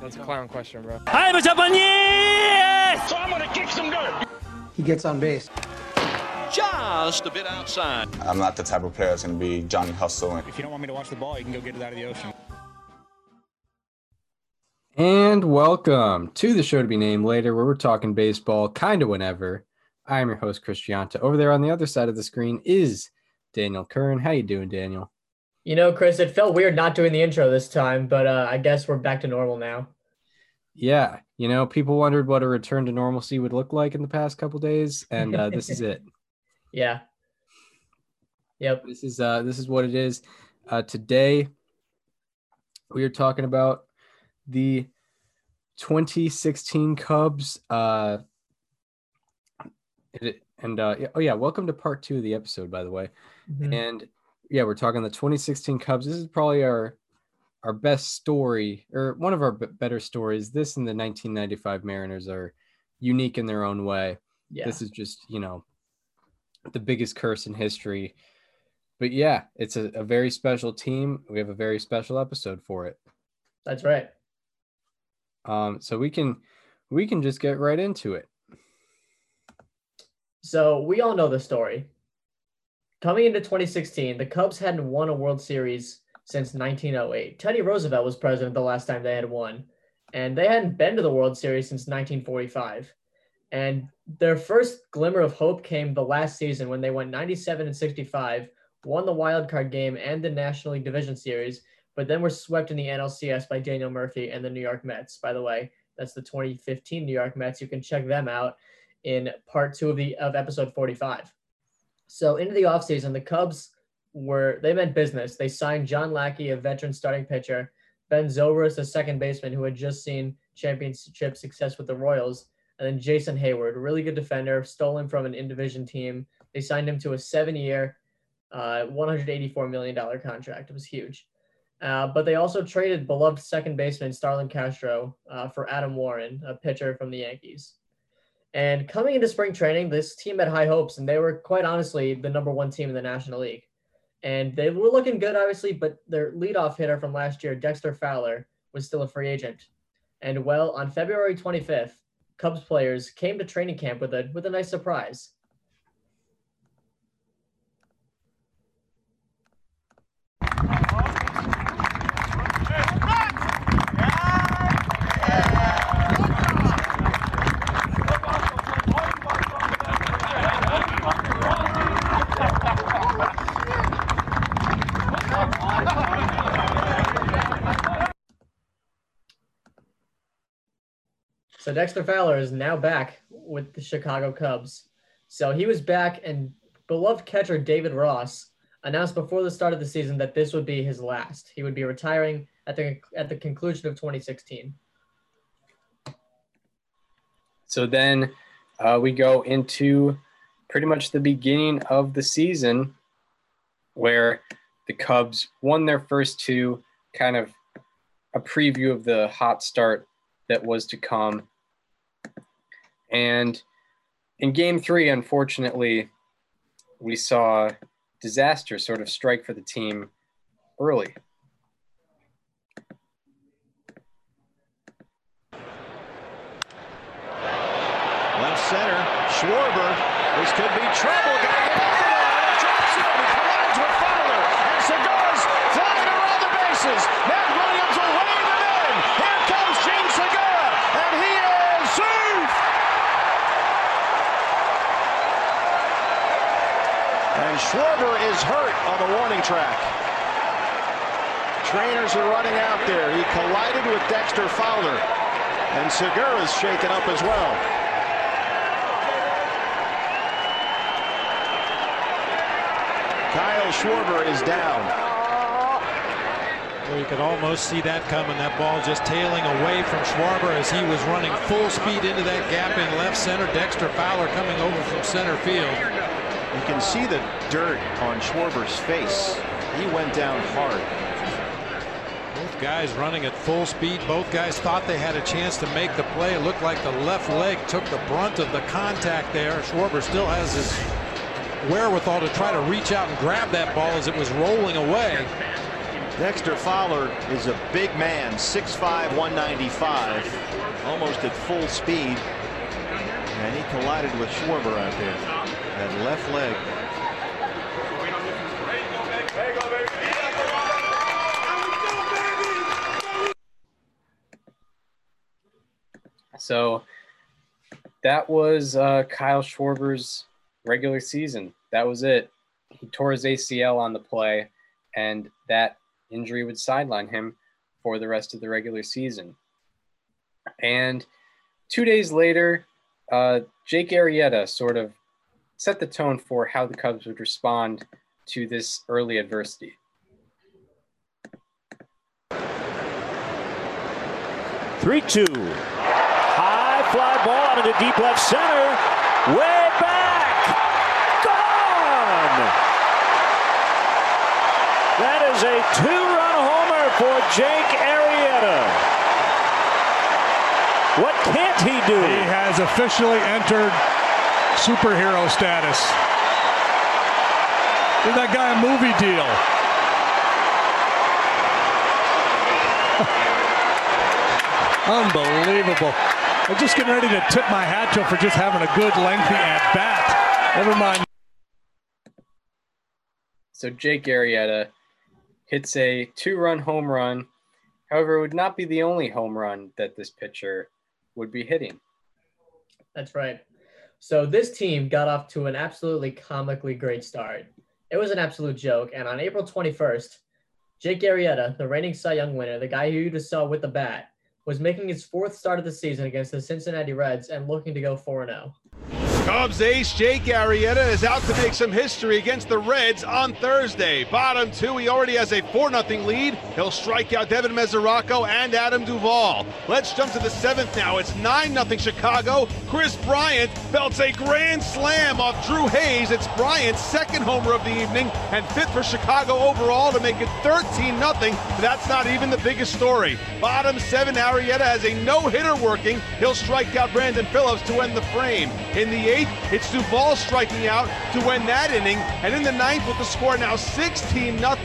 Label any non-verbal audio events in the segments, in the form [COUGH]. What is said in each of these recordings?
That's a clown question, bro. I'm Japanese! So I'm gonna kick some dirt. He gets on base. Just a bit outside. I'm not the type of player that's going to be Johnny Hustle. If you don't want me to watch the ball, you can go get it out of the ocean. And welcome to the show to be named later, where we're talking baseball kind of whenever. I'm your host, Chris Gianta. Over there on the other side of the screen is Daniel Curran. How you doing, Daniel? You know, Chris, it felt weird not doing the intro this time, but uh, I guess we're back to normal now. Yeah, you know, people wondered what a return to normalcy would look like in the past couple days, and uh, this is it. [LAUGHS] Yeah. Yep. This is uh, this is what it is. Uh, today, we are talking about the 2016 Cubs. Uh, it, and uh, oh yeah, welcome to part two of the episode, by the way. Mhm. And yeah, we're talking the 2016 Cubs. This is probably our our best story or one of our b- better stories. This and the 1995 Mariners are unique in their own way. Yeah. This is just, you know, the biggest curse in history. But yeah, it's a, a very special team. We have a very special episode for it. That's right. Um, so we can we can just get right into it. So we all know the story. Coming into 2016, the Cubs hadn't won a World Series since 1908. Teddy Roosevelt was president the last time they had won, and they hadn't been to the World Series since 1945. And their first glimmer of hope came the last season when they went 97 and 65, won the wild card game and the National League Division Series, but then were swept in the NLCS by Daniel Murphy and the New York Mets. By the way, that's the 2015 New York Mets. You can check them out in part two of the of episode 45. So into the offseason, the Cubs were they meant business. They signed John Lackey, a veteran starting pitcher, Ben Zobrist, a second baseman who had just seen championship success with the Royals, and then Jason Heyward, a really good defender, stolen from an in-division team. They signed him to a seven-year, uh, $184 million contract. It was huge. Uh, but they also traded beloved second baseman Starlin Castro uh, for Adam Warren, a pitcher from the Yankees. And coming into spring training, this team had high hopes, and they were quite honestly the number one team in the National League. And they were looking good, obviously, but their leadoff hitter from last year, Dexter Fowler, was still a free agent. And well, on February 25th, Cubs players came to training camp with a with a nice surprise. Dexter Fowler is now back with the Chicago Cubs. So he was back, and beloved catcher David Ross announced before the start of the season that this would be his last. He would be retiring at the at the conclusion of 2016. So then uh, we go into pretty much the beginning of the season where the Cubs won their first two, kind of a preview of the hot start that was to come. And in game three, unfortunately, we saw disaster sort of strike for the team early. Left center, Schwarber. This could be trouble. Got to get over there. And it drops in. He collides with Fowler. And Segura's flying around the bases. Matt Williams will wave it in. Here comes Jean Segura. And he is safe. And Schwarber is hurt on the warning track. Trainers are running out there. He collided with Dexter Fowler. And Segura's shaken up as well. Kyle Schwarber is down. Well, you could almost see that coming. That ball just tailing away from Schwarber as he was running full speed into that gap in left center. Dexter Fowler coming over from center field. You can see the dirt on Schwarber's face. He went down hard. Both guys running at full speed. Both guys thought they had a chance to make the play. It looked like the left leg took the brunt of the contact there. Schwarber still has his wherewithal to try to reach out and grab that ball as it was rolling away. Dexter Fowler is a big man, 6'5", 195, almost at full speed. And he collided with Schwarber out there. Left leg. So that was uh, Kyle Schwarber's regular season. That was it. He tore his ACL on the play, and that injury would sideline him for the rest of the regular season. And two days later, uh, Jake Arrieta sort of set the tone for how the Cubs would respond to this early adversity. Three-two. High fly ball out into deep left center. Way back. Gone. That is a two-run homer for Jake Arrieta. What can't he do? He has officially entered superhero status. Give that guy a movie deal. [LAUGHS] Unbelievable. I'm just getting ready to tip my hat to him for just having a good lengthy at bat. Never mind. So Jake Arrieta hits a two-run home run. However, it would not be the only home run that this pitcher would be hitting. That's right. So this team got off to an absolutely comically great start. It was an absolute joke. And on April 21st, Jake Arrieta, the reigning Cy Young winner, the guy who you just saw with the bat, was making his fourth start of the season against the Cincinnati Reds and looking to go 4 0. Cubs ace Jake Arrieta is out to make some history against the Reds on Thursday. Bottom two, he already has a 4 0 lead. He'll strike out Devin Mesoraco and Adam Duvall. Let's jump to the seventh now. It's 9 0 Chicago. Kris Bryant belts a grand slam off Drew Hayes. It's Bryant's second homer of the evening and fifth for Chicago overall to make it 13 0. That's not even the biggest story. Bottom seven, Arrieta has a no hitter working. He'll strike out Brandon Phillips to end the frame. In the eighth, it's Duvall striking out to win that inning. And in the ninth, with the score now 16 0,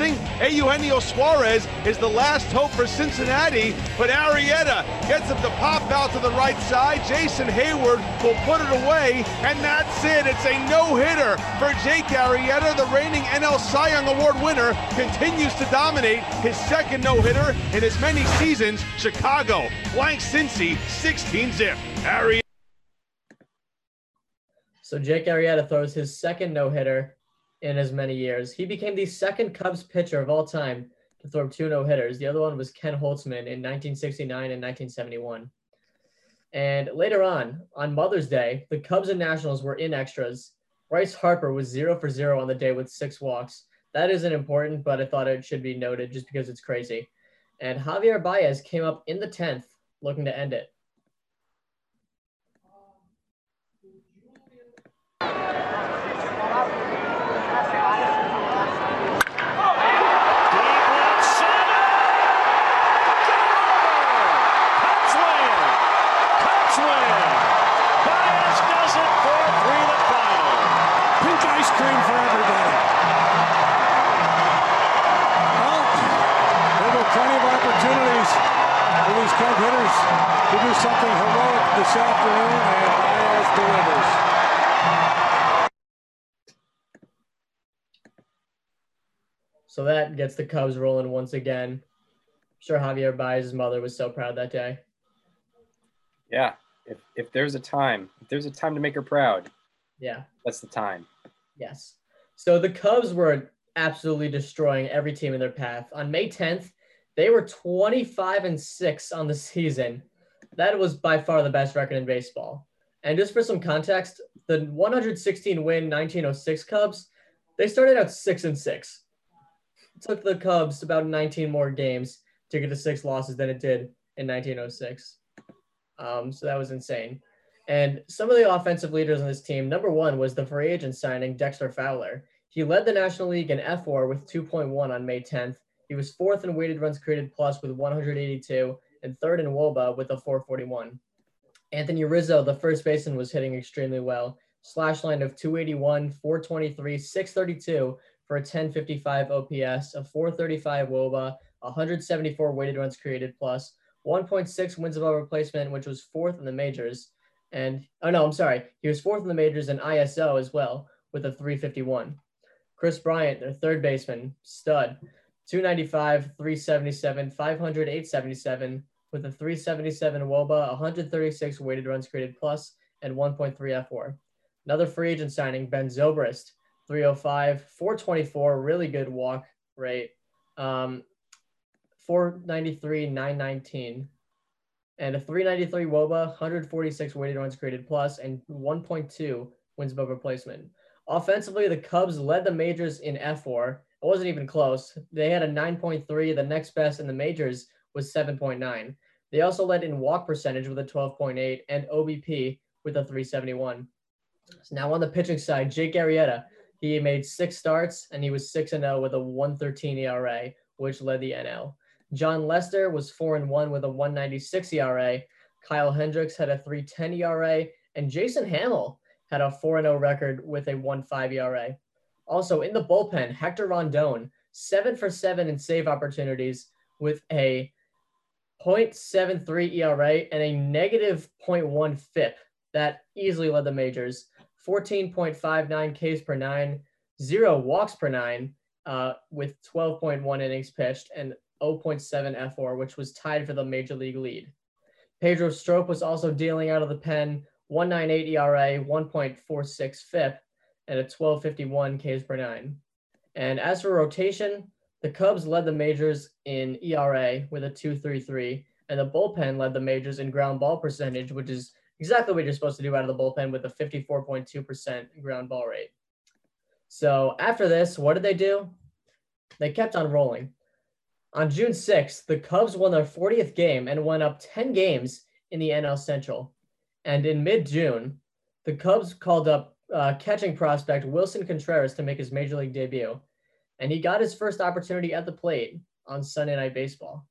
Eugenio Suarez is the last hope for Cincinnati. But Arrieta gets him to pop out to the right side. Jason Heyward will put it away. And that's it. It's a no hitter for Jake Arrieta. The reigning NL Cy Young Award winner continues to dominate his second no hitter in as many seasons. Chicago blank Cincy 16 zip. Arrieta. So Jake Arrieta throws his second no hitter in as many years. He became the second Cubs pitcher of all time to throw two no hitters. The other one was Ken Holtzman in 1969 and 1971. And later on, on Mother's Day, the Cubs and Nationals were in extras. Bryce Harper was zero for zero on the day with six walks. That isn't important, but I thought it should be noted just because it's crazy. And Javier Baez came up in the 10th looking to end it. Deep left center. Cubs win. Cubs win. Baez does it for three the final. Pink ice cream for everybody. Well, there were plenty of opportunities for these Cub hitters to do something heroic this afternoon, and Baez delivers. So that gets the Cubs rolling once again. I'm sure Javier Baez's mother was so proud that day. Yeah, if, if there's a time, if there's a time to make her proud, Yeah. that's the time. Yes. So the Cubs were absolutely destroying every team in their path. On May 10th, they were 25 and 6 on the [LAUGHS] season. That was by far the best record in baseball. And just for some context, the 116 win 1906 Cubs, they started out 6 and 6. Took the Cubs about 19 more games to get to six losses than it did in 1906. Um, so that was insane. And some of the offensive leaders on this team, number one was the free agent signing Dexter Fowler. He led the National League in FWAR with 2.1 on May 10th. He was fourth in weighted runs created plus with 182 and third in WOBA with a 441. Anthony Rizzo, the first baseman, was hitting extremely well. Slash line of 281, 423, 632 for a 1055 OPS, a 435 WOBA, 174 weighted runs created plus, 1.6 wins above replacement, which was fourth in the majors. And oh no, I'm sorry, he was fourth in the majors in ISO as well with a 351. Kris Bryant, their third baseman, stud, 295, 377, 500, 877 with a 377 WOBA, 136 weighted runs created plus, and 1.3 FWAR. Another free agent signing, Ben Zobrist, 305, 424, really good walk rate. Um, 493, 919, and a 393 WOBA, 146 weighted runs created plus, and 1.2 wins above replacement. Offensively, the Cubs led the majors in FWAR. It wasn't even close. They had a 9.3. The next best in the majors was 7.9. They also led in walk percentage with a 12.8 and OBP with a 371. So now on the pitching side, Jake Arrieta, he made six starts and he was 6 and 0 with a 113 ERA, which led the NL. Jon Lester was 4 and 1 with a 196 ERA. Kyle Hendricks had a 310 ERA, and Jason Hammel had a 4 0 record with a 1.5 ERA. Also in the bullpen, Hector Rondon, 7 for 7 in save opportunities with a 0.73 ERA and a negative 0.1 FIP. That easily led the majors. 14.59 Ks per nine, zero walks per nine, uh, with 12.1 innings pitched, and 0.7 FWAR, which was tied for the major league lead. Pedro Strop was also dealing out of the pen 198 ERA, 1.46 FIP, and a 1251 Ks per nine. And as for rotation, the Cubs led the majors in ERA with a 2.33, and the bullpen led the majors in ground ball percentage, which is exactly what you're supposed to do out of the bullpen with a 54.2% ground ball rate. So after this, what did they do? They kept on rolling. On June 6th, the Cubs won their 40th game and went up 10 games in the NL Central. And in mid June, the Cubs called up uh, catching prospect Willson Contreras to make his major league debut. And he got his first opportunity at the plate on Sunday Night Baseball.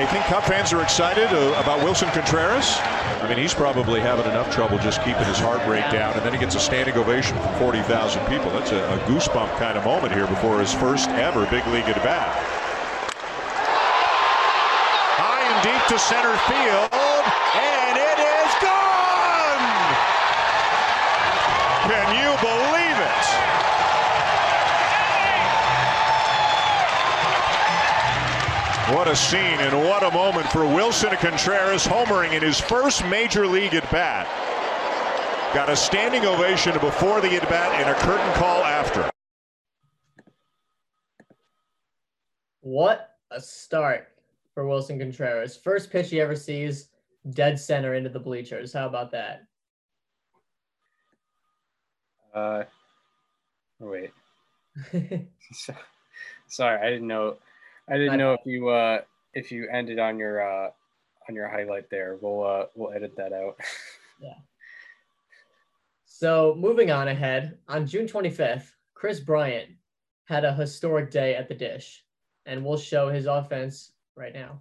You think Cub fans are excited uh, about Willson Contreras? I mean, he's probably having enough trouble just keeping his heart rate down, and then he gets a standing ovation from 40,000 people. That's a, a goosebump kind of moment here before his first ever big league at bat. High and deep to center field, What a scene and what a moment for Willson Contreras homering in his first major league at bat. Got a standing ovation before the at bat and a curtain call after. What a start for Willson Contreras. First pitch he ever sees, dead center into the bleachers. How about that? Uh, wait. [LAUGHS] [LAUGHS] Sorry, I didn't know. I didn't know if you uh if you ended on your uh on your highlight there. We'll uh we'll edit that out. [LAUGHS] yeah. So moving on ahead, on June 25th, Kris Bryant had a historic day at the dish, and we'll show his offense right now.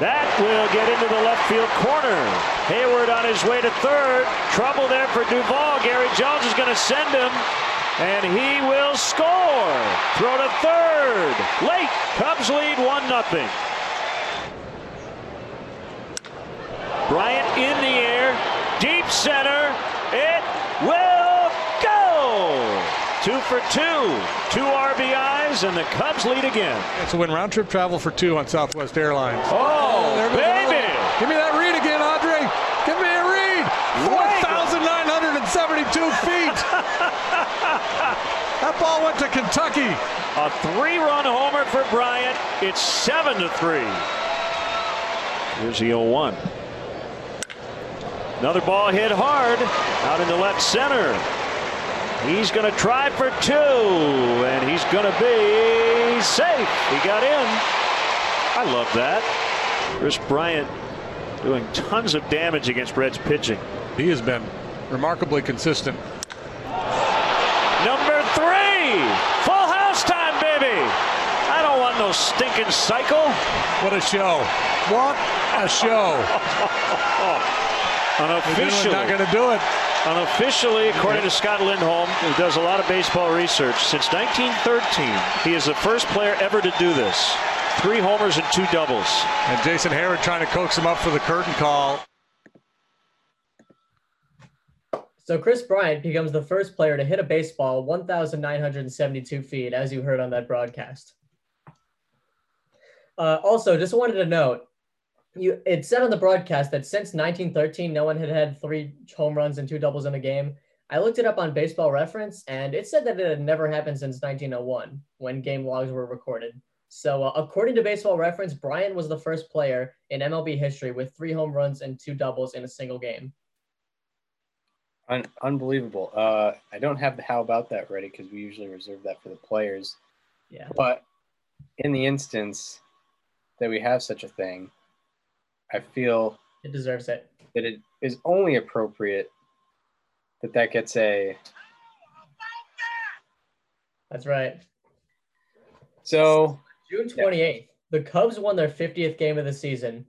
That will get into the left field corner. Heyward on his way to third. Trouble there for Duvall. Gary Jones is going to send him, and he will score. Throw to third. Late. Cubs lead 1 0. Bryant in the air. Deep center. It will go. Two for two. Two RBIs, and the Cubs lead again. It's a win round trip travel for two on Southwest Airlines. Oh, there goes baby. another. Give me that read again, Audrey. Give me a read. 4,972 feet. That to Kentucky. A three-run homer for Bryant. It's seven to three. Here's the 0-1. Another ball hit hard out into left center. He's going to try for two, and he's going to be safe. He got in. I love that. Kris Bryant doing tons of damage against Reds pitching. He has been remarkably consistent. Number three, full house time, baby. I don't want no stinking cycle. What a show. What a show. [LAUGHS] Unofficially. Not going to do it. Unofficially, according to Scott Lindholm, who does a lot of baseball research, since 1913, he is the first player ever to do this. Three homers and two doubles. And Jason Heyward trying to coax him up for the curtain call. So Kris Bryant becomes the first player to hit a baseball 1,972 feet, as you heard on that broadcast. Uh, also, just wanted to note, you it said on the broadcast that since 1913, no one had had three home runs and two doubles in a game. I looked it up on Baseball Reference, and it said that it had never happened since 1901, when game logs were recorded. So, uh, according to Baseball Reference, Bryant was the first player in MLB history with three home runs and two doubles in a single game. Un- unbelievable. Uh, I don't have the how about that ready because we usually reserve that for the players. Yeah. But in the instance that we have such a thing, I feel It deserves it. that it is only appropriate that that gets a. That's right. So June 28th, the Cubs won their 50th game of the season.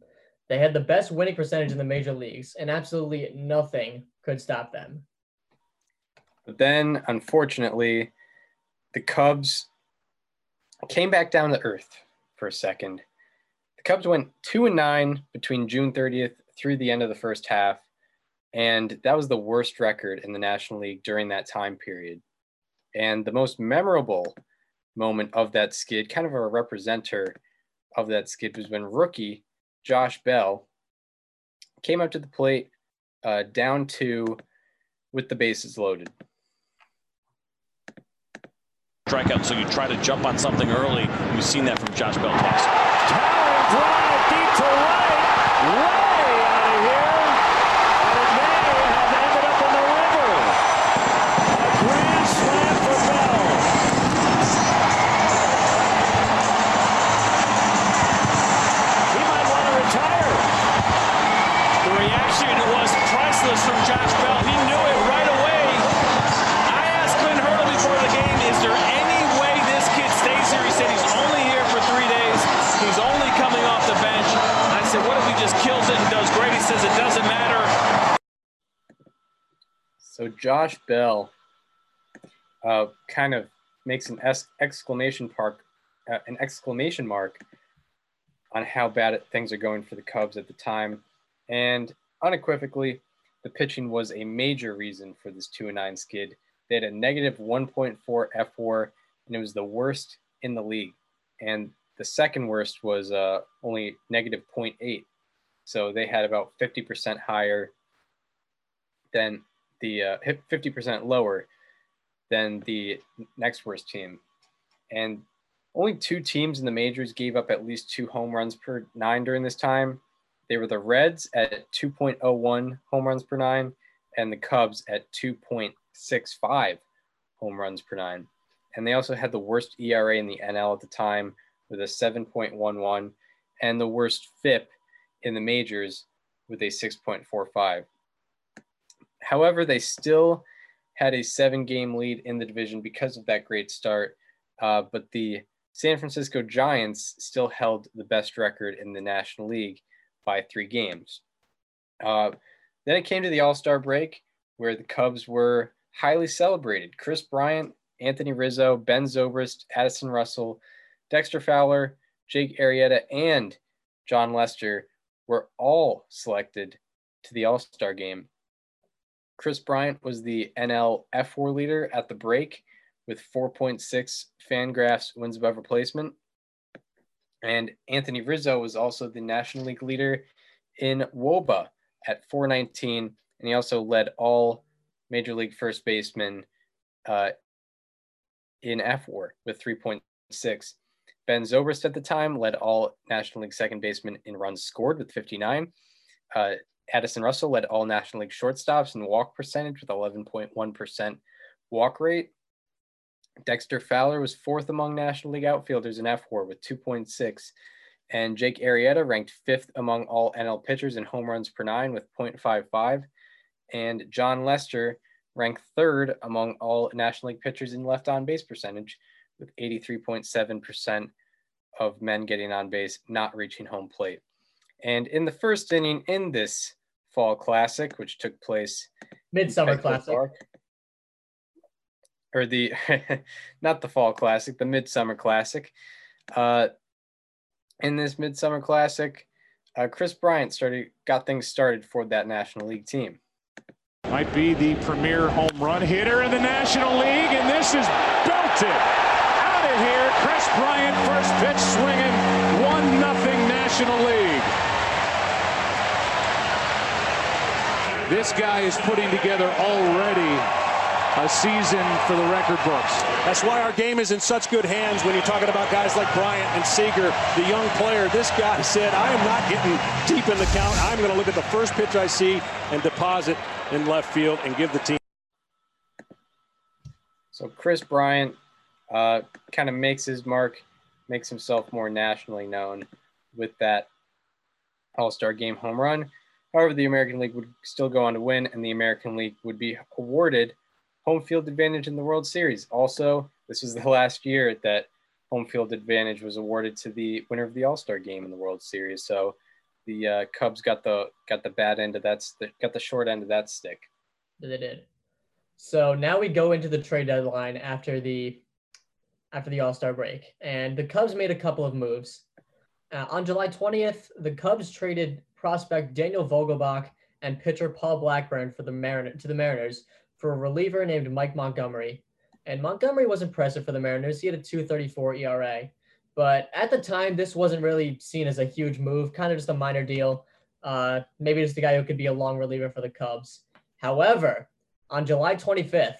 They had the best winning percentage in the major leagues, and absolutely nothing could stop them. But then, unfortunately, the Cubs came back down to earth for a second. The Cubs went two and nine between June 30th through the end of the first half, and that was the worst record in the National League during that time period. And the most memorable moment of that skid, kind of a representer of that skid, was when rookie Josh Bell came up to the plate uh, down two with the bases loaded. strikeout, so you try to jump on something early. We've seen that from Josh Bell twice. Towering drive deep to right. Way out of here. And it may have ended up in the river. A grand slam for Bell. He might want to retire. The reaction was priceless from Josh Bell. He knew it right away. I asked Clint Hurdle before the game, is there any way this kid stays here? He said he's only here for three days. He's only coming off the bench. I said, what if he just kills it and does great? He says it doesn't matter. So Josh Bell uh, kind of makes an exclamation mark, uh, an exclamation mark on how bad things are going for the Cubs at the time, and unequivocally, the pitching was a major reason for this two and nine skid. They had a negative 1.4 FWAR, and it was the worst in the league. And the second worst was uh, only negative 0.8. So they had about 50% higher than the uh, 50% lower than the next worst team. And only two teams in the majors gave up at least two home runs per nine during this time. They were the Reds at 2.01 home runs per nine and the Cubs at 2.65 home runs per nine. And they also had the worst ERA in the NL at the time with a 7.11 and the worst FIP in the majors with a 6.45. However, they still had a seven game lead in the division because of that great start. Uh, but the San Francisco Giants still held the best record in the National League by three games. Uh, then it came to the All Star break where the Cubs were highly celebrated. Kris Bryant, Anthony Rizzo, Ben Zobrist, Addison Russell, Dexter Fowler, Jake Arrieta, and Jon Lester were all selected to the All Star game. Kris Bryant was the NL FWAR leader at the break with 4.6 Fangraphs wins above replacement. And Anthony Rizzo was also the National League leader in WOBA at 419. And he also led all Major League first basemen uh, in FWAR with 3.6. Ben Zobrist at the time led all National League second basemen in runs scored with 59. Uh, Addison Russell led all National League shortstops in walk percentage with 11.1% walk rate. Dexter Fowler was fourth among National League outfielders in FWAR with 2.6. And Jake Arrieta ranked fifth among all NL pitchers in home runs per nine with 0.55. And Jon Lester ranked third among all National League pitchers in left on base percentage with 83.7% of men getting on base, not reaching home plate. And in the first inning in this fall classic, which took place Midsummer Classic. Park, or the [LAUGHS] not the fall classic, the midsummer classic. Uh, in this midsummer classic, uh, Kris Bryant started got things started for that National League team. Might be the premier home run hitter in the National League, and this is belted out of here. Kris Bryant, first pitch swinging, one nothing National League. This guy is putting together already a season for the record books. That's why our game is in such good hands when you're talking about guys like Bryant and Seager, the young player. This guy said, I am not getting deep in the count. I'm going to look at the first pitch I see and deposit in left field and give the team. So Kris Bryant uh, kind of makes his mark, makes himself more nationally known with that All-Star Game home run. However, the American League would still go on to win, and the American League would be awarded home field advantage in the World Series. Also, this was [LAUGHS] the last year that home field advantage was awarded to the winner of the All Star game in the World Series. So the uh, Cubs got the got the bad end of that got the short end of that stick. They did. So now we go into the trade deadline after the after the All Star break, and the Cubs made a couple of moves. Uh, on July 20th, the Cubs traded prospect Daniel Vogelbach and pitcher Paul Blackburn for the Mariner to the Mariners for a reliever named Mike Montgomery. And Montgomery was impressive for the Mariners. He had a 234 ERA. But at the time, this wasn't really seen as a huge move, kind of just a minor deal. Uh, maybe just a guy who could be a long reliever for the Cubs. However, on July 25th,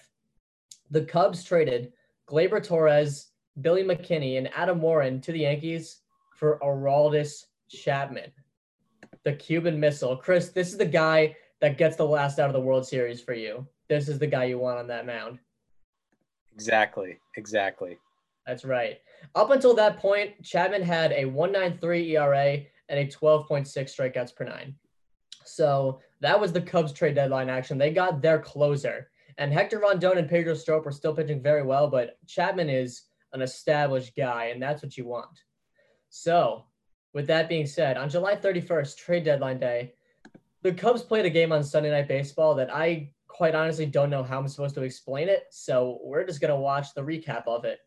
the Cubs traded Gleyber Torres, Billy McKinney, and Adam Warren to the Yankees for Aroldis Chapman, the Cuban missile. Chris, this is the guy that gets the last out of the World Series for you this is the guy you want on that mound. Exactly. Exactly. That's right. Up until that point, Chapman had a 193 ERA and a 12.6 strikeouts per nine. So that was the Cubs trade deadline action. They got their closer. And Hector Rondon and Pedro Strop are still pitching very well, but Chapman is an established guy, and that's what you want. So, with that being said, on July 31st, trade deadline day, the Cubs played a game on Sunday Night Baseball that I quite honestly don't know how I'm supposed to explain it. So we're just going to watch the recap of it.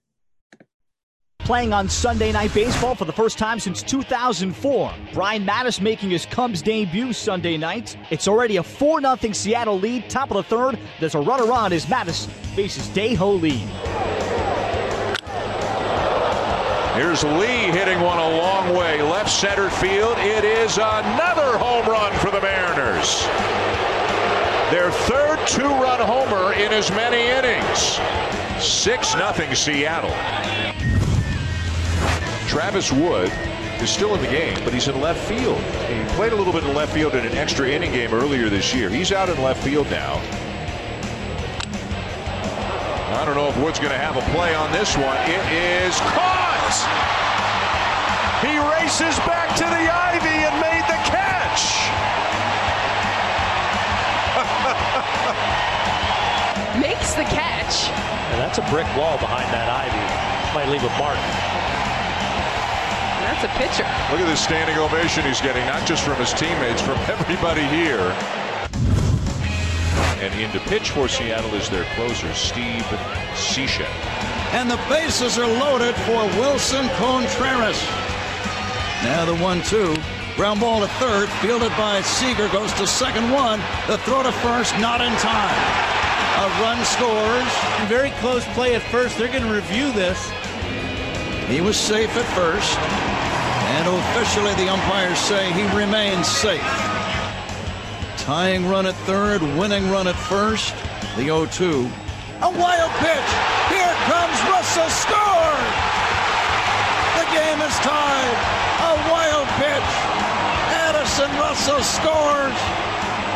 Playing on Sunday Night Baseball for the first time since 2004. Brian Matusz making his Cubs debut Sunday night. It's already a 4 0 Seattle lead. Top of the third. There's a runner on as Matusz faces Dae-Ho Lee. Here's Lee hitting one a long way left center field. It is another home run for the Mariners. Their third two-run homer in as many innings. 6-0 Seattle. Travis Wood is still in the game, but he's in left field. He played a little bit in left field in an extra inning game earlier this year. He's out in left field now. I don't know if Wood's going to have a play on this one. It is caught! He races back to the ivy and made the catch! [LAUGHS] Makes the catch. And that's a brick wall behind that ivy. Might leave a mark. That's a pitcher. Look at this standing ovation he's getting, not just from his teammates, from [LAUGHS] everybody here. And in to pitch for Seattle is their closer, Steve Cishek. And the bases are loaded for Willson Contreras. Now the one-two. Ground ball to third, fielded by Seager, goes to second one. The throw to first, not in time. A run scores. Very close play at first. They're going to review this. He was safe at first. And officially, the umpires say he remains safe. Tying run at third, winning run at first. The 0 2. A wild pitch. Here comes Russell. Score! The game is tied. A wild pitch. Addison Russell scores.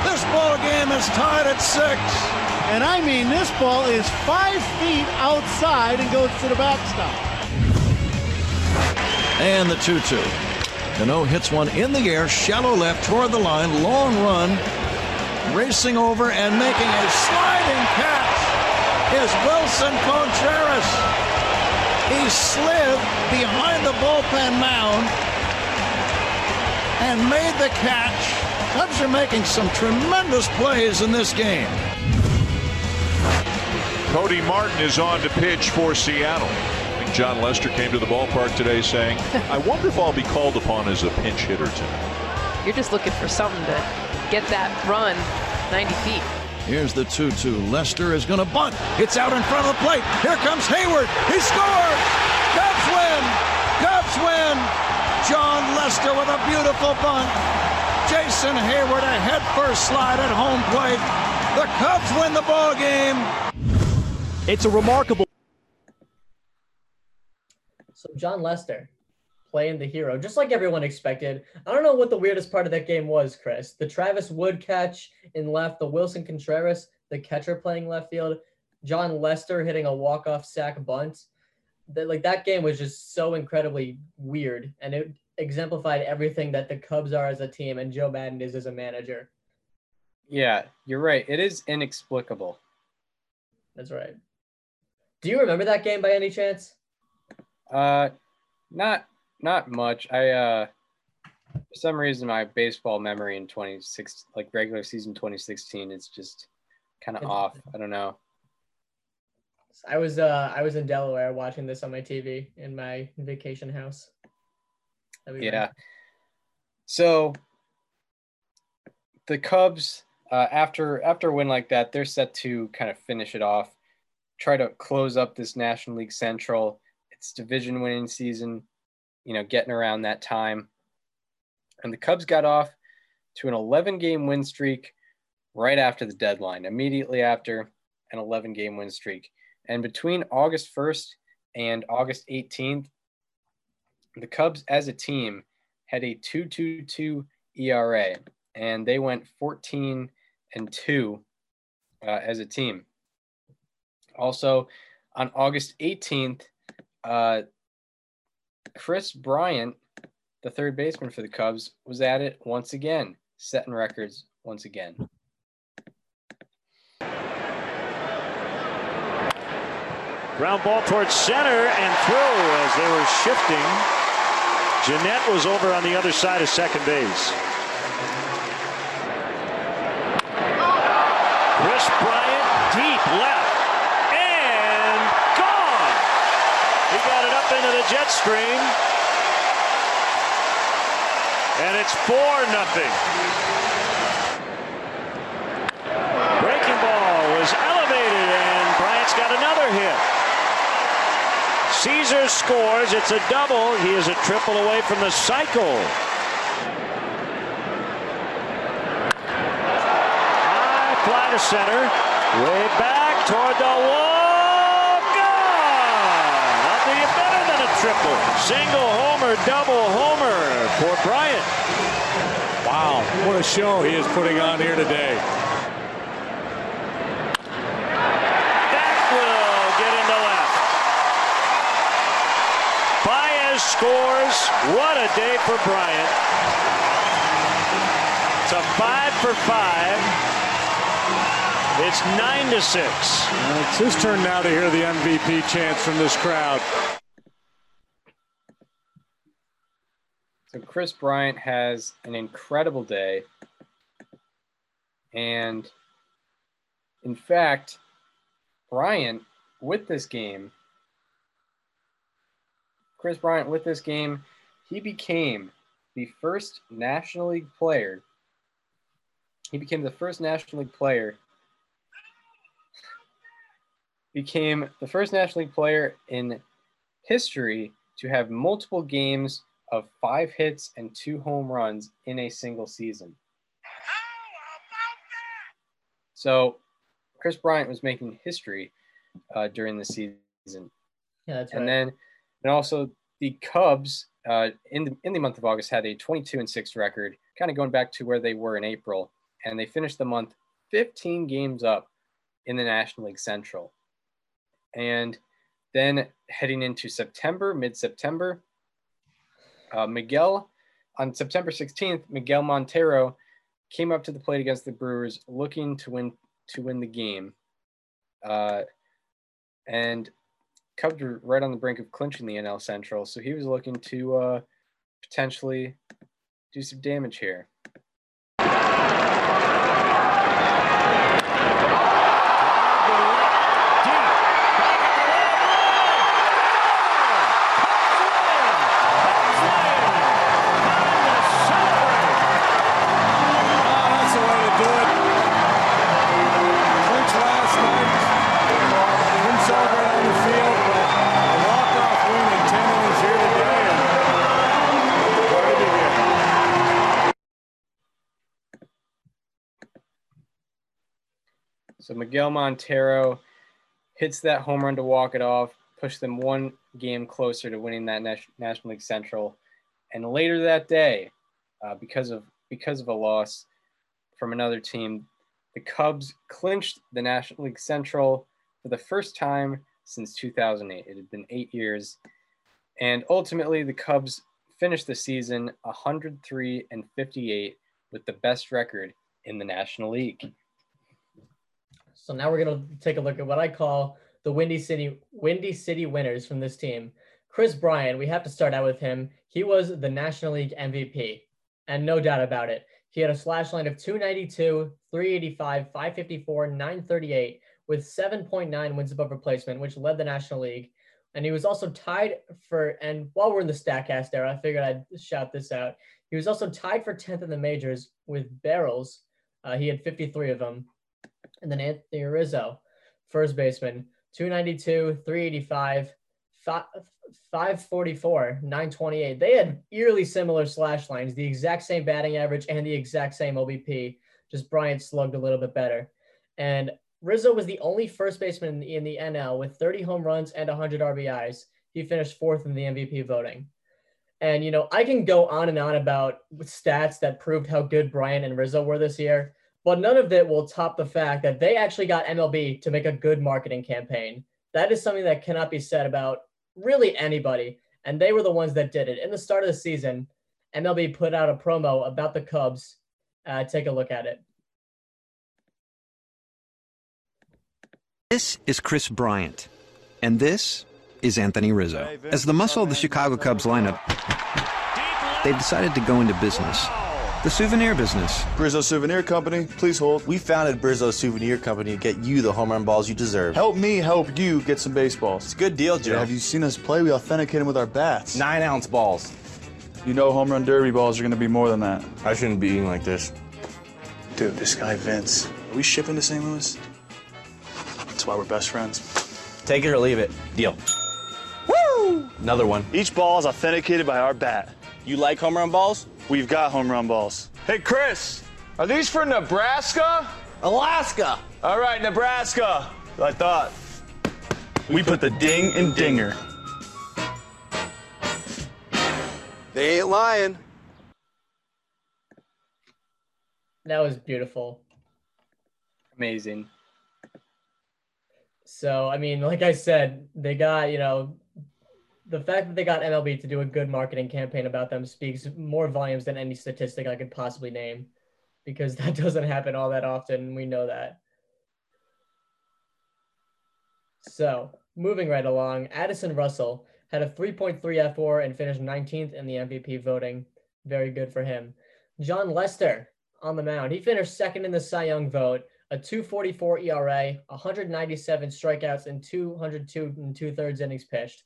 This ball game is tied at six. And I mean, this ball is five feet outside and goes to the backstop. And the 2 2. Cano hits one in the air, shallow left toward the line, long run, racing over and making a sliding catch is Willson Contreras. He slid behind the bullpen mound and made the catch. Cubs are making some tremendous plays in this game. Cody Martin is on to pitch for Seattle. I think Jon Lester came to the ballpark today saying, I wonder if I'll be called upon as a pinch hitter tonight. You're just looking for something to get that run 90 feet. Here's the 2 2. Lester is going to bunt. It's out in front of the plate. Here comes Heyward. He scores. Cubs win. Cubs win. Jon Lester with a beautiful bunt. Jason Heyward a head first slide at home plate. The Cubs win the ball game. It's a remarkable. So Jon Lester playing the hero, just like everyone expected. I don't know what the weirdest part of that game was, Chris. The Travis Wood catch in left, the Willson Contreras, the catcher playing left field, Jon Lester hitting a walk-off sack bunt. That like that game was just so incredibly weird, and it exemplified everything that the Cubs are as a team and Joe Maddon is as a manager. Yeah, you're right. It is inexplicable. That's right. Do you remember that game by any chance? Uh, not not much. I uh, for some reason my baseball memory in 26 like regular season 2016 is just kind of off. I don't know. I was uh I was in Delaware watching this on my TV in my vacation house. Yeah. So the Cubs, uh, after after a win like that, they're set to kind of finish it off, try to close up this National League Central. It's division winning season, you know, getting around that time. And the Cubs got off to an 11 game win streak right after the deadline, immediately after an 11 game win streak. And between August 1st and August 18th, the Cubs as a team had a 2.22 ERA, and they went 14 and 2 uh, as a team. Also, on August 18th, uh, Kris Bryant, the third baseman for the Cubs, was at it once again, setting records once again. Ground ball towards center and through as they were shifting. Gennett was over on the other side of second base. Kris Bryant deep left and gone. He got it up into the jet stream. And it's 4 nothing. Breaking ball was elevated and Bryant's got another hit. Szczur scores. It's a double. He is a triple away from the cycle. High fly to center. Way back toward the wall. Gone! Nothing better than a triple. Single homer, double homer for Bryant. Wow, what a show he is putting on here today. That will get into left. Baez scores. What a day for Bryant. It's a five for five. It's nine to six. And it's his turn now to hear the MVP chants from this crowd. Kris Bryant has an incredible day. And in fact, Bryant, with this game, Kris Bryant with this game, he became the first National League player. He became the first National League player. Became the first National League player in history to have multiple games of five hits and two home runs in a single season. So, Kris Bryant was making history uh, during the season. Yeah, that's right. And then and also the Cubs uh, in the in the month of August had a 22 and 6 record, kind of going back to where they were in April, and they finished the month 15 games up in the National League Central. And then heading into September, mid-September, uh, Miguel on September 16th, Miguel Montero came up to the plate against the Brewers, looking to win to win the game. Uh, and Cubs were right on the brink of clinching the NL Central, so he was looking to uh, potentially do some damage here. So Miguel Montero hits that home run to walk it off, push them one game closer to winning that National League Central. And later that day, uh, because of because of a loss from another team, the Cubs clinched the National League Central for the first time since 2008. It had been eight years, and ultimately the Cubs finished the season 103 and 58 with the best record in the National League. So now we're gonna take a look at what I call the Windy City Windy City winners from this team. Kris Bryant, we have to start out with him. He was the National League MVP, and no doubt about it. He had a slash line of 292, 385, 554, 938 with 7.9 wins above replacement, which led the National League. And he was also tied for, and while we're in the StatCast era, I figured I'd shout this out. He was also tied for 10th in the majors with barrels. Uh, he had 53 of them. And then Anthony Rizzo, first baseman, 292, 385, fi- 544, 928. They had eerily similar slash lines, the exact same batting average and the exact same OBP. Just Bryant slugged a little bit better. And Rizzo was the only first baseman in the, in the NL with 30 home runs and 100 RBIs. He finished fourth in the MVP voting. And, you know, I can go on and on about stats that proved how good Bryant and Rizzo were this year, but none of it will top the fact that they actually got MLB to make a good marketing campaign. That is something that cannot be said about really anybody. And they were the ones that did it. In the start of the season, MLB put out a promo about the Cubs. Uh, take a look at it. This is Kris Bryant, and this is Anthony Rizzo. As the muscle of the Chicago Cubs lineup, they've decided to go into business. The souvenir business. Brizzo Souvenir Company, please hold. We founded Brizzo Souvenir Company to get you the home run balls you deserve. Help me help you get some baseballs. It's a good deal, Joe. have you seen us play? We authenticate them with our bats. Nine ounce balls. You know home run derby balls are going to be more than that. I shouldn't be eating like this. Dude, this guy Vince. Are we shipping to St. Louis? That's why we're best friends. Take it or leave it. Deal. Woo! Another one. Each ball is authenticated by our bat. You like home run balls? We've got home run balls. Hey, Kris, are these for Nebraska? Alaska. All right, Nebraska. I thought. We put the ding in dinger. They ain't lying. That was beautiful. Amazing. So, I mean, like I said, they got, you know, the fact that they got MLB to do a good marketing campaign about them speaks more volumes than any statistic I could possibly name because [LAUGHS] that doesn't happen all that often. We know that. So, moving right along, Addison Russell had a 3.3 FWAR and finished 19th in the MVP voting. Very good for him. Jon Lester on the mound. He finished second in the Cy Young vote, a 244 ERA, 197 strikeouts, and 202 and two thirds innings pitched.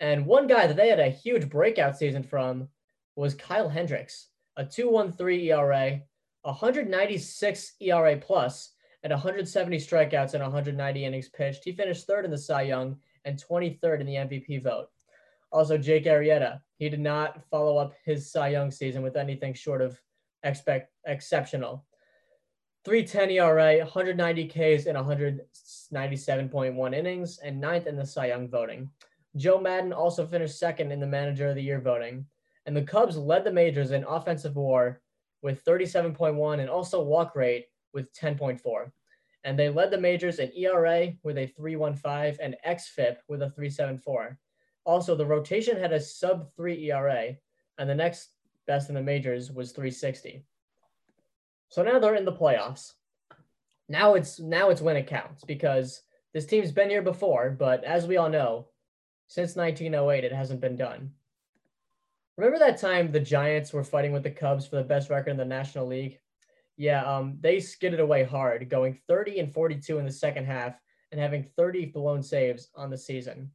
And one guy that they had a huge breakout season from was Kyle Hendricks, a 213 ERA, 196 ERA plus, and 170 strikeouts and 190 innings pitched. He finished third in the Cy Young and 23rd in the MVP vote. Also, Jake Arrieta, he did not follow up his Cy Young season with anything short of expect exceptional. 310 ERA, 190 Ks in 197.1 innings, and ninth in the Cy Young voting. Joe Maddon also finished second in the Manager of the Year voting. And the Cubs led the majors in offensive war with 37.1 and also walk rate with 10.4. And they led the majors in ERA with a 3.15 and XFIP with a 3.74. Also, the rotation had a sub 3 ERA, and the next best in the majors was 360. So now they're in the playoffs. Now it's now it's when it counts because this team's been here before, but as we all know, Since 1908, it hasn't been done. Remember that time the Giants were fighting with the Cubs for the best record in the National League? Yeah, um, they skidded away hard, going 30 and 42 in the second half and having 30 blown saves on the season.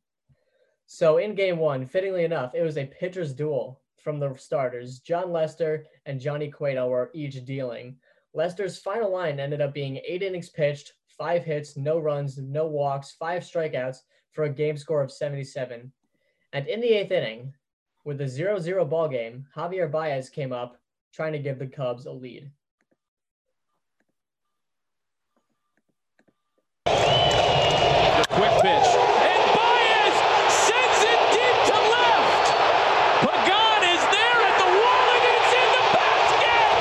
So in game one, fittingly enough, it was a pitcher's duel from the starters. Jon Lester and Johnny Cueto were each dealing. Lester's final line ended up being eight innings pitched, five hits, no runs, no walks, five strikeouts for a game score of 77. And in the eighth inning, with a 0 0 ball game, Javier Baez came up trying to give the Cubs a lead. The quick pitch. And Baez sends it deep to left. Pagan is there at the wall and it's in the basket.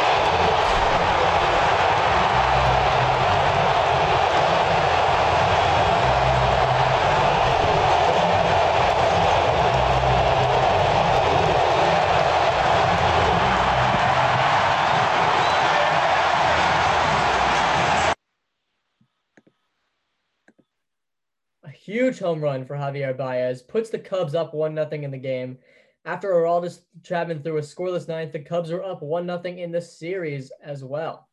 A huge home run for Javier Baez puts the Cubs up 1 0 in the game. After Aroldis Chapman threw a scoreless ninth, the Cubs are up 1 0 in the series as well.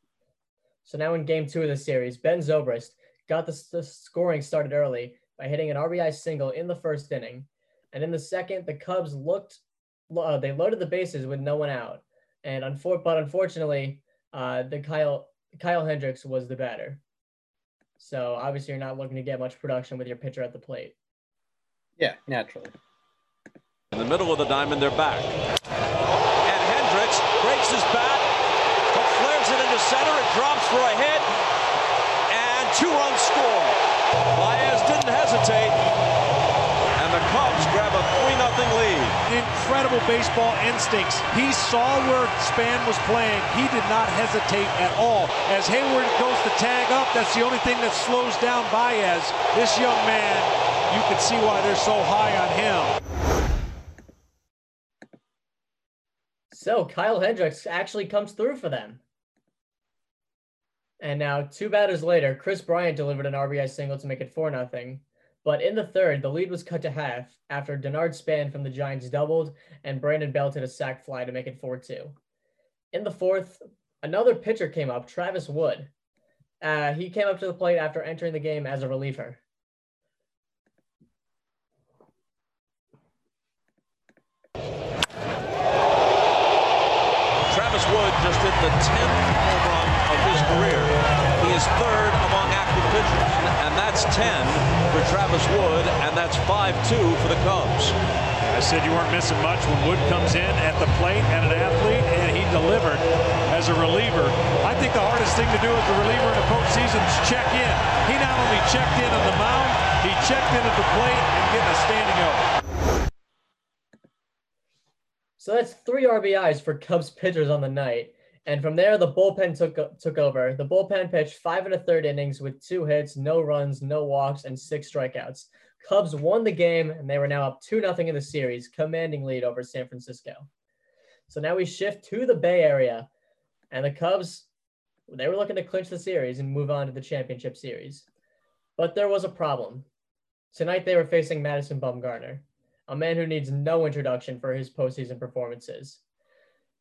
So now in game two of the series, Ben Zobrist got the, the scoring started early by hitting an RBI single in the first inning. And in the second, the Cubs looked, uh, they loaded the bases with no one out. And unfor- but unfortunately, uh, the Kyle, Kyle Hendricks was the batter. So obviously, you're not looking to get much production with your pitcher at the plate. Yeah, naturally. In the middle of the diamond, they're back. And Hendricks breaks his bat, but flares it into center. It drops for a hit, and two runs score. Baez didn't hesitate, and the Cubs grab a 3 0 lead. Incredible baseball instincts. He saw where Span was playing. He did not hesitate at all. As Heyward goes to tag up, that's the only thing that slows down Baez. This young man, you can see why they're so high on him. So Kyle Hendricks actually comes through for them. And now, two batters later, Kris Bryant delivered an RBI single to make it 4 0. But in the third, the lead was cut to half after Denard Span from the Giants doubled and Brandon Belt hit a sac fly to make it 4 2. In the fourth, another pitcher came up, Travis Wood. Uh, he came up to the plate after entering the game as a reliever. Travis Wood just hit the 10th home run of his career. He is third and that's 10 for Travis Wood, and that's 5-2 for the Cubs. I said you weren't missing much when Wood comes in at the plate and an athlete, and he delivered as a reliever. I think the hardest thing to do as a reliever in the postseason is check in. He not only checked in on the mound, he checked in at the plate and getting a standing ovation. So that's three RBIs for Cubs pitchers on the night. And from there, the bullpen took took over. The bullpen pitched five and a third innings with two hits, no runs, no walks, and six strikeouts. Cubs won the game, and they were now up 2 0 in the series, commanding lead over San Francisco. So now we shift to the Bay Area, and the Cubs, they were looking to clinch the series and move on to the championship series. But there was a problem. Tonight they were facing Madison Bumgarner, a man who needs no introduction for his postseason performances.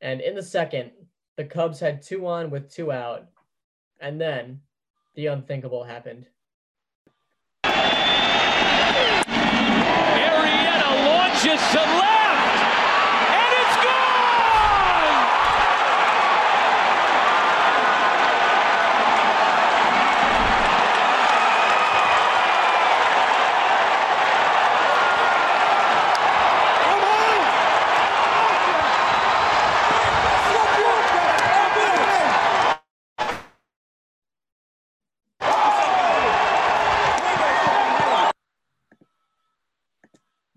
And in the second, the Cubs had two on with two out, and then the unthinkable happened. Arrieta launches to left, and it's gone!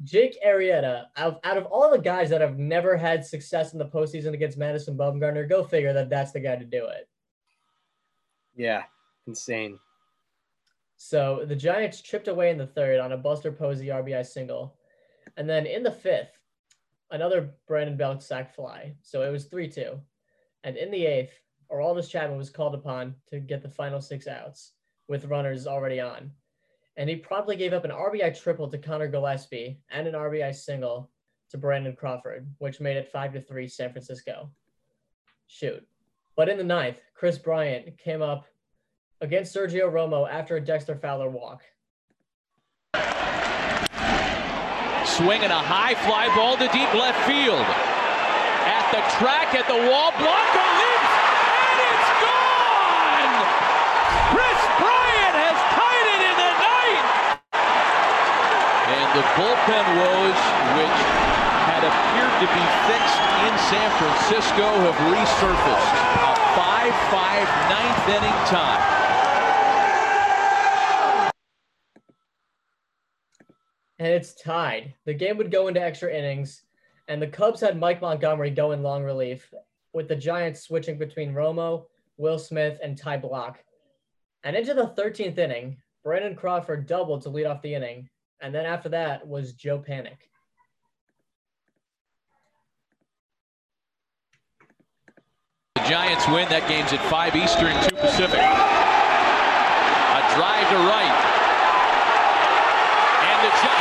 Jake Arrieta, out, out of all the guys that have never had success in the postseason against Madison Bumgarner, go figure that that's the guy to do it. Yeah, insane. So the Giants chipped away in the third on a Buster Posey RBI single. And then in the fifth, another Brandon Belt sac fly. So it was 3 2. And in the eighth, Aroldis Chapman was called upon to get the final six outs with runners already on. And he promptly gave up an RBI triple to Conor Gillaspie and an RBI single to Brandon Crawford, which made it 5 to 3 San Francisco. Shoot. But in the ninth, Kris Bryant came up against Sergio Romo after a Dexter Fowler walk. Swinging a high fly ball to deep left field. At the track, at the wall, Blanco leaps, and it's gone! Kris Bryant has tied it in the ninth! And the bullpen woes, which had appeared to be fixed in San Francisco, have resurfaced. A 5-5 ninth inning tie. and it's tied. The game would go into extra innings, and the Cubs had Mike Montgomery go in long relief, with the Giants switching between Romo, Will Smith, and Ty Blach. And into the 13th inning, Brandon Crawford doubled to lead off the inning, and then after that was Joe Panik. The Giants win. That game's at 5 Eastern, 2 Pacific. A drive to right. And the Giants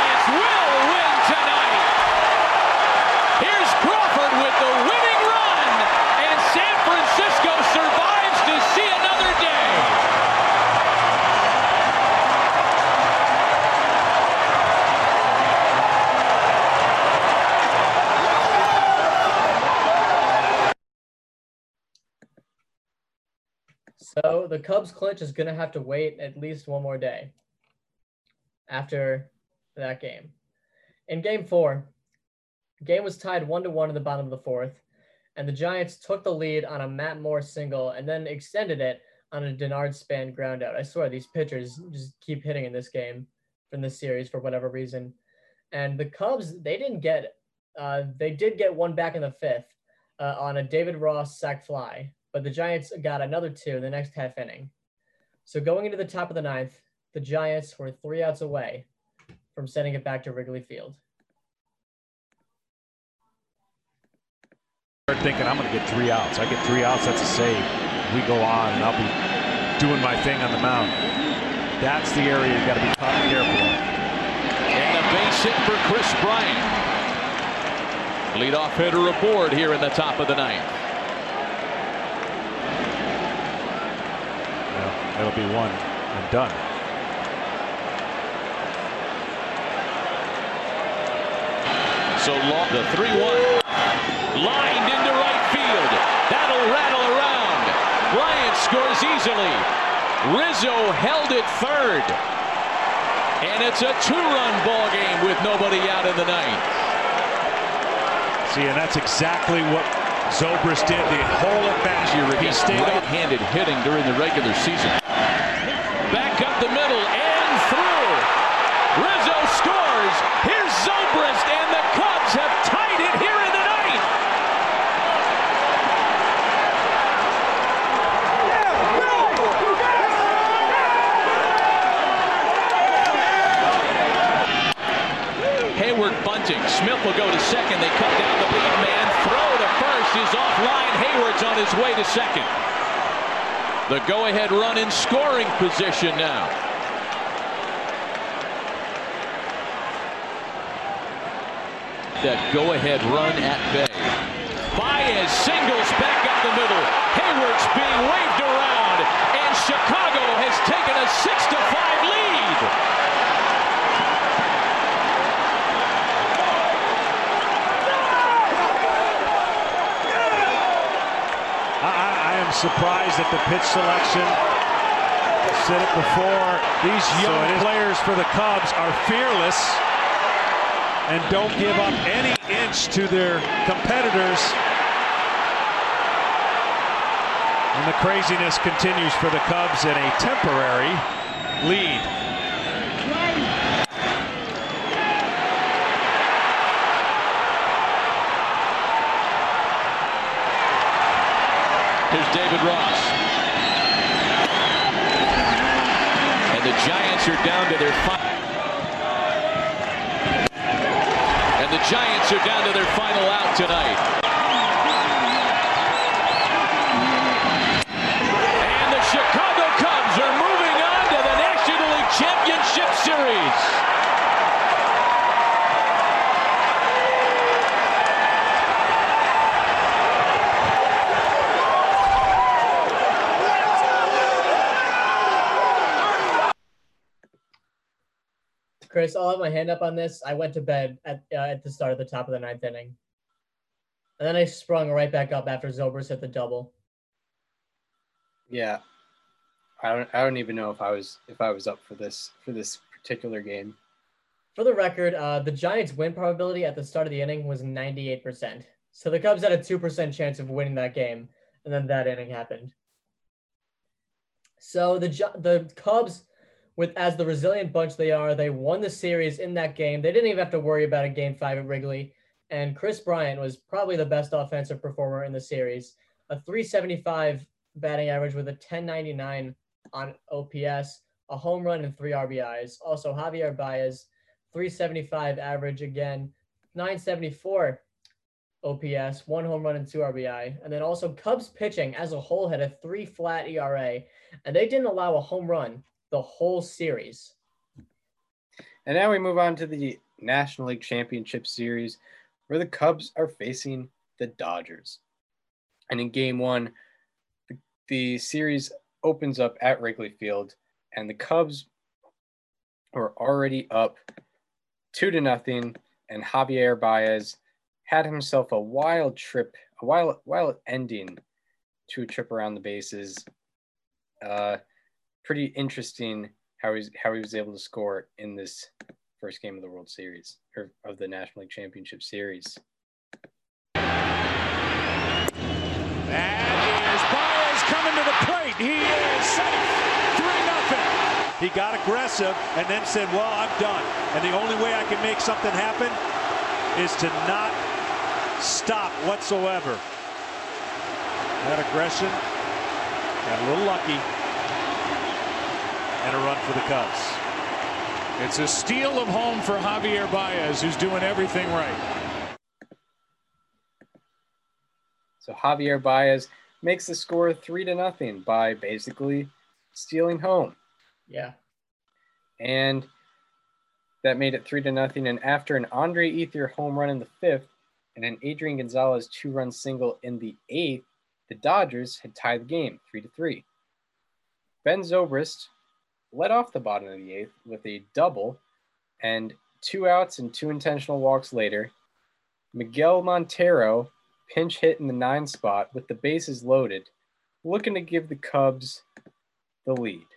So the Cubs clinch is going to have to wait at least one more day after that game. In game four, game was tied one to one in the bottom of the fourth, and the Giants took the lead on a Matt Moore single and then extended it on a Denard Span ground out. I swear these pitchers just keep hitting in this game from this series for whatever reason. And the Cubs, they didn't get, uh, they did get one back in the fifth uh, on a David Ross sac fly, but the Giants got another two in the next half inning. So going into the top of the ninth, the Giants were three outs away from sending it back to Wrigley Field. Start thinking I'm going to get three outs. I get three outs, that's a save. We go on, and I'll be doing my thing on the mound. That's the area you got to be careful of. Careful. And a base hit for Kris Bryant. Leadoff hitter aboard here in the top of the ninth. That'll be one and done. So long, the 3 1. Lined into right field. That'll rattle around. Bryant scores easily. Rizzo held it third. And it's a two-run ball game with nobody out in the ninth. See, and that's exactly what Zobrist did the whole at bat. He stayed right-handed hitting during the regular season. Back up the middle and through. Rizzo scores. Here's Zobrist, and the Cubs have tied it here in the ninth. Heyward bunting. Smith will go to second. They cut down the lead man. Throw to first is offline. Heyward's on his way to second. The go-ahead run in scoring position now. That go-ahead run at bay. Baez singles back up the middle. Heyward's being waved around, and Chicago has taken a six to five lead. I, Am surprised at the pitch selection. Said it before. These young players for the Cubs are fearless and don't give up any inch to their competitors. And the craziness continues for the Cubs in a temporary lead. Here's David Ross. And the Giants are down to their final. And the Giants are down to their final out tonight. And the Chicago Cubs are moving on to the National League Championship Series. Chris, I'll have my hand up on this. I went to bed at uh, at the start of the top of the ninth inning, and then I sprung right back up after Zobrist hit the double. Yeah, I don't. I don't even know if I was if I was up for this for this particular game. For the record, uh, the Giants' win probability at the start of the inning was 98%. So the Cubs had a 2% chance of winning that game, and then that inning happened. So the the Cubs, with as the resilient bunch they are, they won the series in that game. They didn't even have to worry about a game five at Wrigley. And Kris Bryant was probably the best offensive performer in the series. A 375 batting average with a 1099 on OPS, a home run, and three RBIs. Also, Javier Baez, 375 average again, 974 OPS, one home run and two RBI. And then also Cubs pitching as a whole had a three flat ERA, and they didn't allow a home run the whole series. And now we move on to the National League Championship Series, where the Cubs are facing the Dodgers. And in game one, the, the series opens up at Wrigley Field, and the Cubs were already up two to nothing, and Javier Baez had himself a wild trip, a wild, wild ending to a trip around the bases. Uh, pretty interesting how he's how he was able to score in this first game of the World Series or of the National League Championship Series. That is Baez coming to the plate. He is safe. 3 nothing. He got aggressive and then said, Well, I'm done. And the only way I can make something happen is to not stop whatsoever. That aggression got a little lucky. And a run for the Cubs. It's a steal of home for Javier Baez, who's doing everything right. So Javier Baez makes the score three to nothing by basically stealing home. Yeah. And that made it three to nothing. And after an Andre Ethier home run in the fifth and an Adrian Gonzalez two run single in the eighth, the Dodgers had tied the game three to three. Ben Zobrist led off the bottom of the eighth with a double, and two outs and two intentional walks later, Miguel Montero pinch hit in the nine spot with the bases loaded, looking to give the Cubs the lead.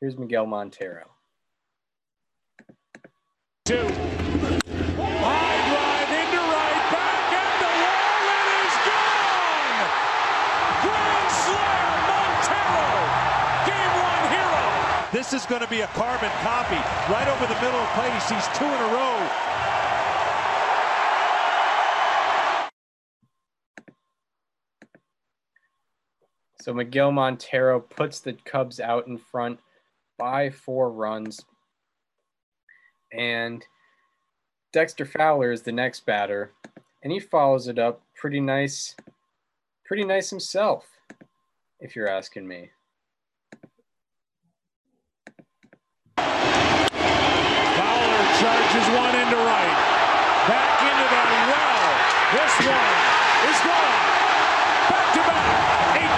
Here's Miguel Montero. Two. High drive into right, back at the wall, it is gone! Grand slam, Montero! Game one hero! This is going to be a carbon copy. Right over the middle of plate, he sees two in a row. So Miguel Montero puts the Cubs out in front by four runs. And Dexter Fowler is the next batter, and he follows it up pretty nice, pretty nice himself, if you're asking me. Fowler charges one into right. Back into well. This one is gone. Back to back. 8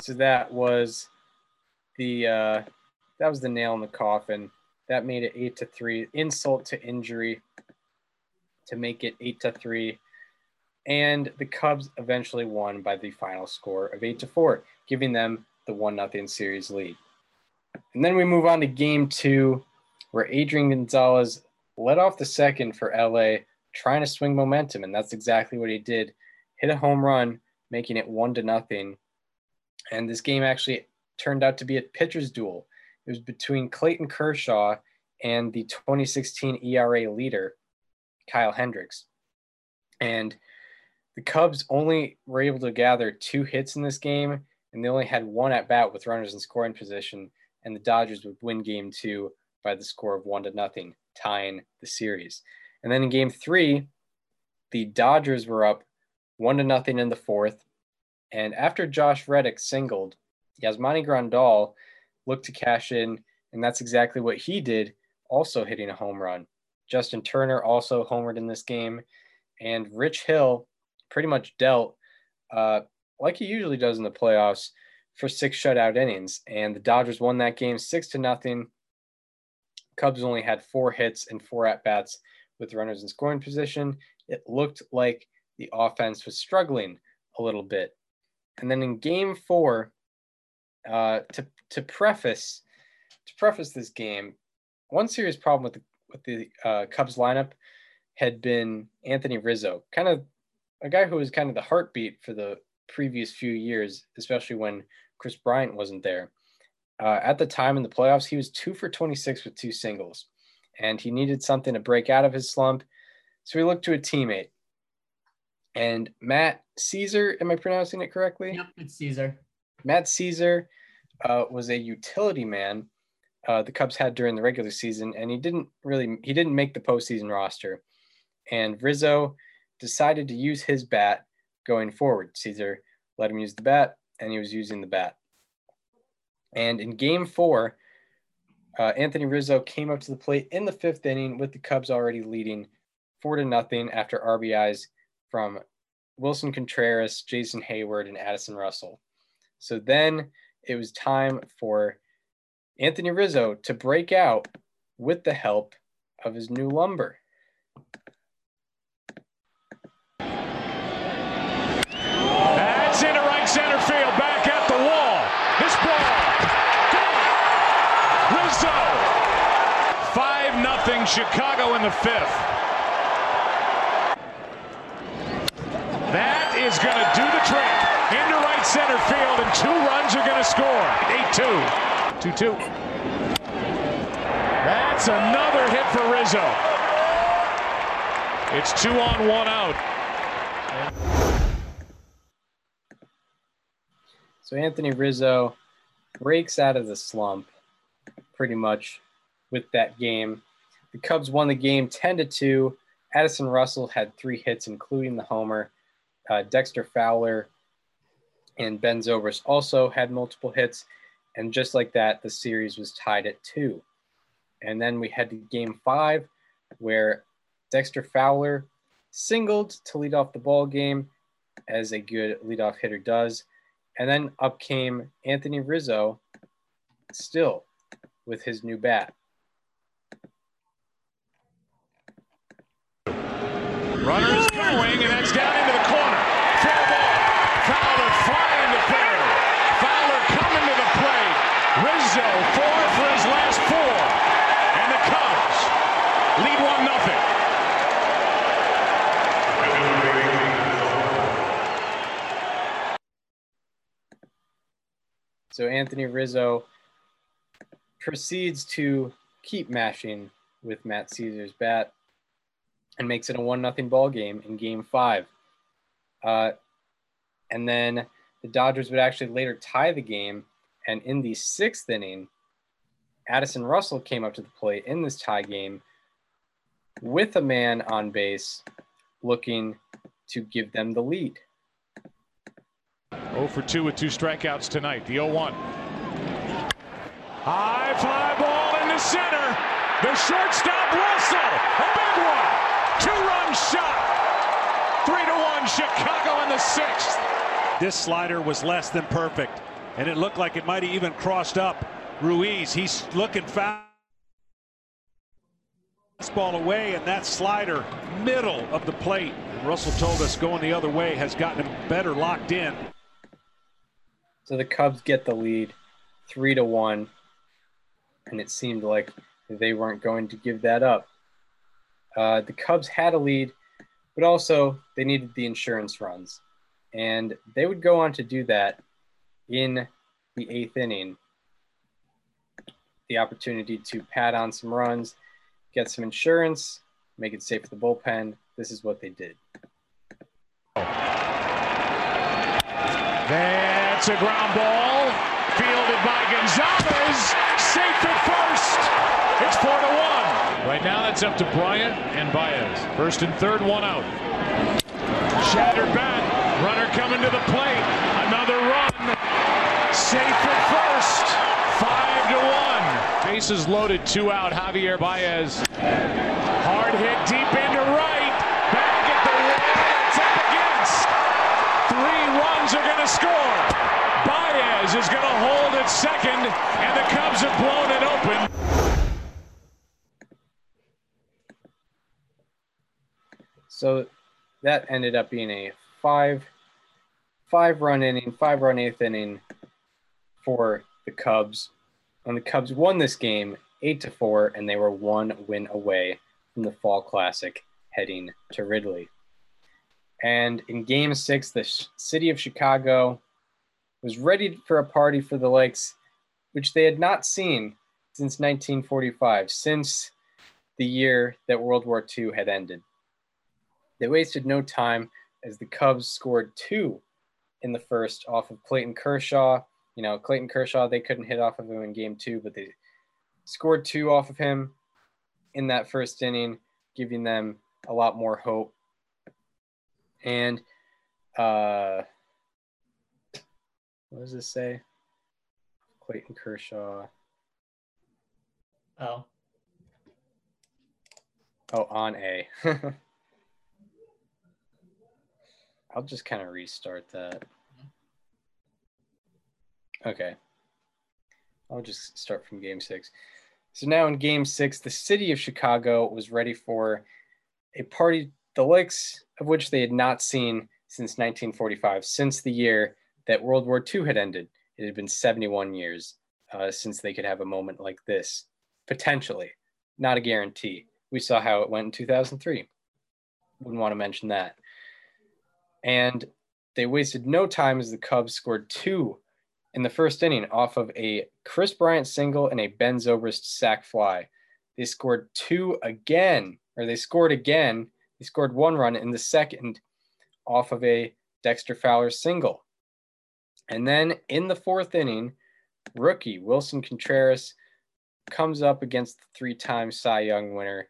3. So that was the uh, that was the nail in the coffin. That made it eight to three. Insult to injury to make it eight to three. And the Cubs eventually won by the final score of eight to four, giving them the one nothing series lead. And then we move on to game two, where Adrian Gonzalez led off the second for LA, trying to swing momentum, and that's exactly what he did. Hit a home run, making it one to nothing. And this game actually turned out to be a pitcher's duel. It was between Clayton Kershaw and the 2016 ERA leader, Kyle Hendricks. And the Cubs only were able to gather two hits in this game, and they only had one at bat with runners in scoring position. And the Dodgers would win game two by the score of one to nothing, tying the series. And then in game three, the Dodgers were up one to nothing in the fourth. And after Josh Reddick singled, Yasmani Grandal looked to cash in, and that's exactly what he did, also hitting a home run. Justin Turner also homered in this game, and Rich Hill pretty much dealt uh, like he usually does in the playoffs for six shutout innings. And the Dodgers won that game six to nothing. Cubs only had four hits and four at bats with runners in scoring position. It looked like the offense was struggling a little bit. And then in game four, uh, to to preface to preface this game, one serious problem with the with the uh, Cubs lineup had been Anthony Rizzo, kind of a guy who was kind of the heartbeat for the previous few years, especially when Kris Bryant wasn't there. Uh, at the time in the playoffs, he was two for 26 with two singles, and he needed something to break out of his slump. So he looked to a teammate. And Matt Szczur, am I pronouncing it correctly? Yep, it's Szczur. Matt Szczur uh, was a utility man uh, the Cubs had during the regular season, and he didn't really he didn't make the postseason roster. And Rizzo decided to use his bat going forward. Szczur let him use the bat, and he was using the bat. And in Game Four, uh, Anthony Rizzo came up to the plate in the fifth inning with the Cubs already leading four to nothing after RBIs from Willson Contreras, Jason Heyward, and Addison Russell. So then it was time for Anthony Rizzo to break out with the help of his new lumber. That's into right center field, back at the wall. This ball. Rizzo, five nothing Chicago in the fifth. That is going to do the trick. Into right center field, and two runs are going to score. 8-2. 2-2. That's another hit for Rizzo. It's two on, one out. So Anthony Rizzo breaks out of the slump pretty much with that game. The Cubs won the game 10 to 2. Addison Russell had three hits, including the homer. Uh, Dexter Fowler and Ben Zobrist also had multiple hits. And just like that, the series was tied at two. And then we had to game five, where Dexter Fowler singled to lead off the ball game, as a good leadoff hitter does. And then up came Anthony Rizzo, still with his new bat. Runner is going, and that's down into the corner. Fair ball. Fowler flying to third. Fowler coming to the plate. Rizzo four for his last four. And the Cubs lead one nothing. So Anthony Rizzo proceeds to keep mashing with Matt Szczur's bat and makes it a one nothing ball game in game five. Uh, and then the Dodgers would actually later tie the game. And in the sixth inning, Addison Russell came up to the plate in this tie game with a man on base looking to give them the lead. 0 for 2 with two strikeouts tonight. The 0 1. High fly ball into center. The shortstop Russell. A big one. Two run shot. 3 to 1 Chicago in the sixth. This slider was less than perfect, and it looked like it might have even crossed up Ruiz. He's looking fast. Ball away, and that slider, middle of the plate. Russell told us going the other way has gotten him better locked in. So the Cubs get the lead, three to one, and it seemed like they weren't going to give that up. Uh, the Cubs had a lead, but also they needed the insurance runs, and they would go on to do that in the eighth inning. The opportunity to pad on some runs, get some insurance, make it safe for the bullpen. This is what they did. That's a ground ball. Fielded by Gonzalez. Safe at first. It's four to one. Right now, that's up to Bryant and Baez. First and third, one out. Shattered bat. Runner coming to the plate. Another run. safe at first. Five to one. Bases loaded, two out. Javier Baez. Hard hit deep into right. Runs are going to score. Baez is going to hold at second, and the Cubs have blown it open. So that ended up being a five five run inning, five run eighth inning for the Cubs. And the Cubs won this game eight to four, and they were one win away from the Fall Classic heading to Wrigley. And in game six, the city of Chicago was ready for a party for the Lakes, which they had not seen since 1945, since the year that World War II had ended. They wasted no time as the Cubs scored two in the first off of Clayton Kershaw. You know, Clayton Kershaw, they couldn't hit off of him in game two, but they scored two off of him in that first inning, giving them a lot more hope. And uh, what does this say? Clayton Kershaw. Oh. Oh, on A. [LAUGHS] I'll just kind of restart that. Okay. I'll just start from game six. So now in game six, the city of Chicago was ready for a party, the likes of which they had not seen since 1945, since the year that World War II had ended. It had been 71 years uh, since they could have a moment like this, potentially, not a guarantee. We saw how it went in 2003. Wouldn't want to mention that. And they wasted no time as the Cubs scored two in the first inning off of a Kris Bryant single and a Ben Zobrist sac fly. They scored two again, or they scored again. They scored one run in the second off of a Dexter Fowler single. And then in the fourth inning, rookie Willson Contreras comes up against the three time Cy Young winner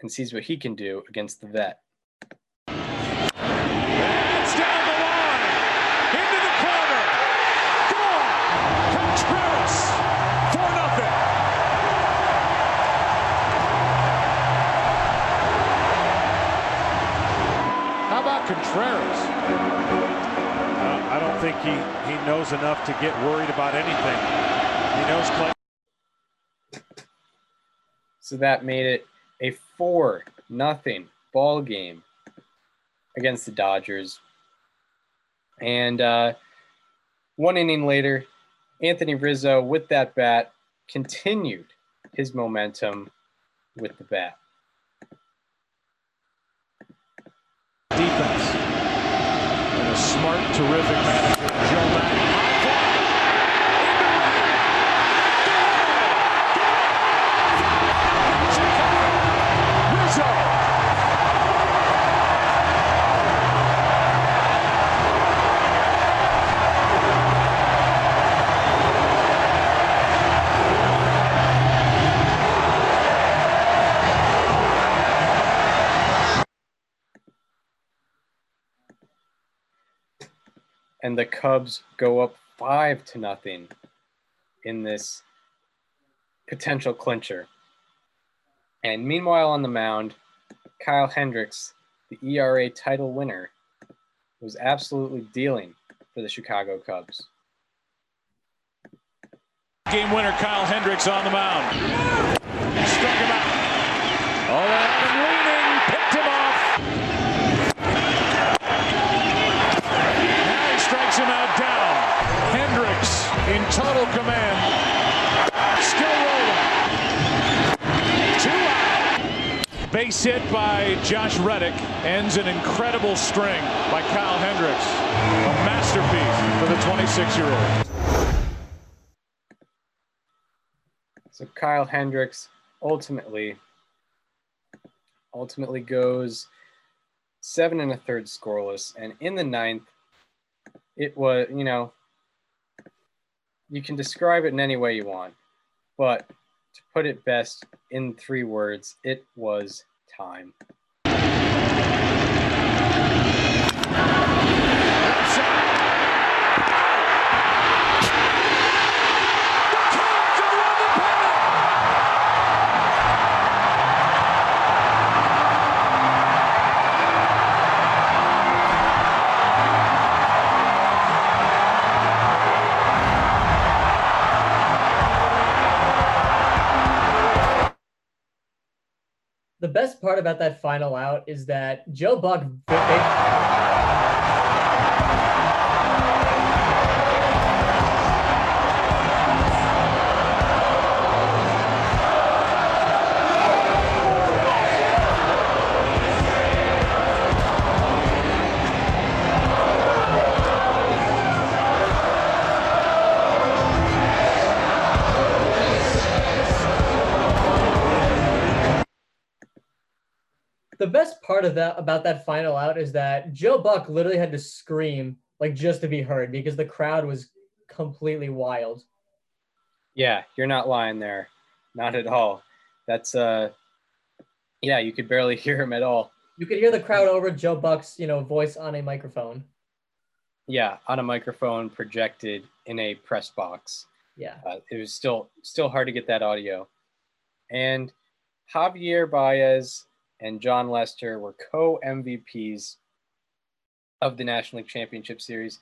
and sees what he can do against the vet. Think he, he knows enough to get worried about anything. He knows Clay. So that made it a four nothing ball game against the Dodgers. And uh, one inning later, Anthony Rizzo with that bat continued his momentum with the bat. Defense. And a smart, terrific and the Cubs go up five to nothing in this potential clincher. And meanwhile, on the mound, Kyle Hendricks, the ERA title winner, was absolutely dealing for the Chicago Cubs. Game winner Kyle Hendricks on the mound. Struck him out. Oh, they had him leaning, picked him off. Now he strikes him out down. Hendricks in total command. Still rolling. Two out. Base hit by Josh Reddick ends an incredible string by Kyle Hendricks. A masterpiece for the 26-year-old. So Kyle Hendricks ultimately ultimately goes seven and a third scoreless. And in the ninth, it was, you know, you can describe it in any way you want, but to put it best in three words, it was time. Part about that final out is that Joe Buck. Part of that about that final out is that Joe Buck literally had to scream like just to be heard because the crowd was completely wild. Yeah, you're not lying there. Not at all. That's uh yeah, you could barely [LAUGHS] hear him at all. You could hear the crowd over Joe Buck's, you know, voice on a microphone. Yeah, on a microphone projected in a press box. Yeah. Uh, it was still still hard to get that audio. And Javier Baez and Jon Lester were co MVPs of the National League Championship Series.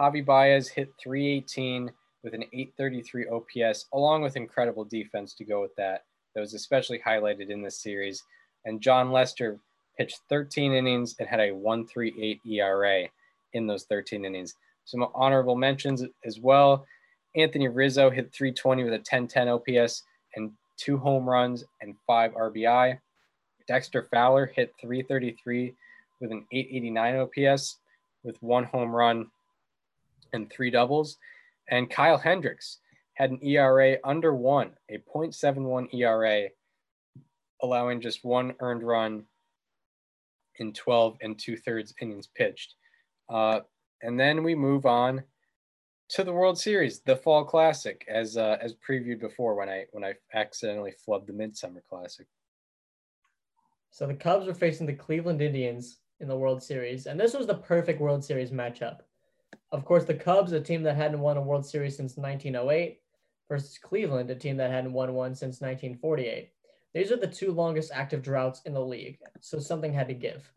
Javi Baez hit 318 with an 833 OPS, along with incredible defense to go with that. That was especially highlighted in this series. And Jon Lester pitched 13 innings and had a 138 ERA in those 13 innings. Some honorable mentions as well. Anthony Rizzo hit 320 with a 1010 OPS and two home runs and five RBI. Dexter Fowler hit 333 with an 889 OPS with one home run and three doubles. And Kyle Hendricks had an ERA under one, a 0.71 ERA, allowing just one earned run in 12 and two thirds innings pitched. Uh, and then we move on to the World Series, the Fall Classic, as uh, as previewed before when I when I accidentally flubbed the Midsummer Classic. So the Cubs were facing the Cleveland Indians in the World Series, and this was the perfect World Series matchup. Of course, the Cubs, a team that hadn't won a World Series since 1908, versus Cleveland, a team that hadn't won one since 1948. These are the two longest active droughts in the league, so something had to give.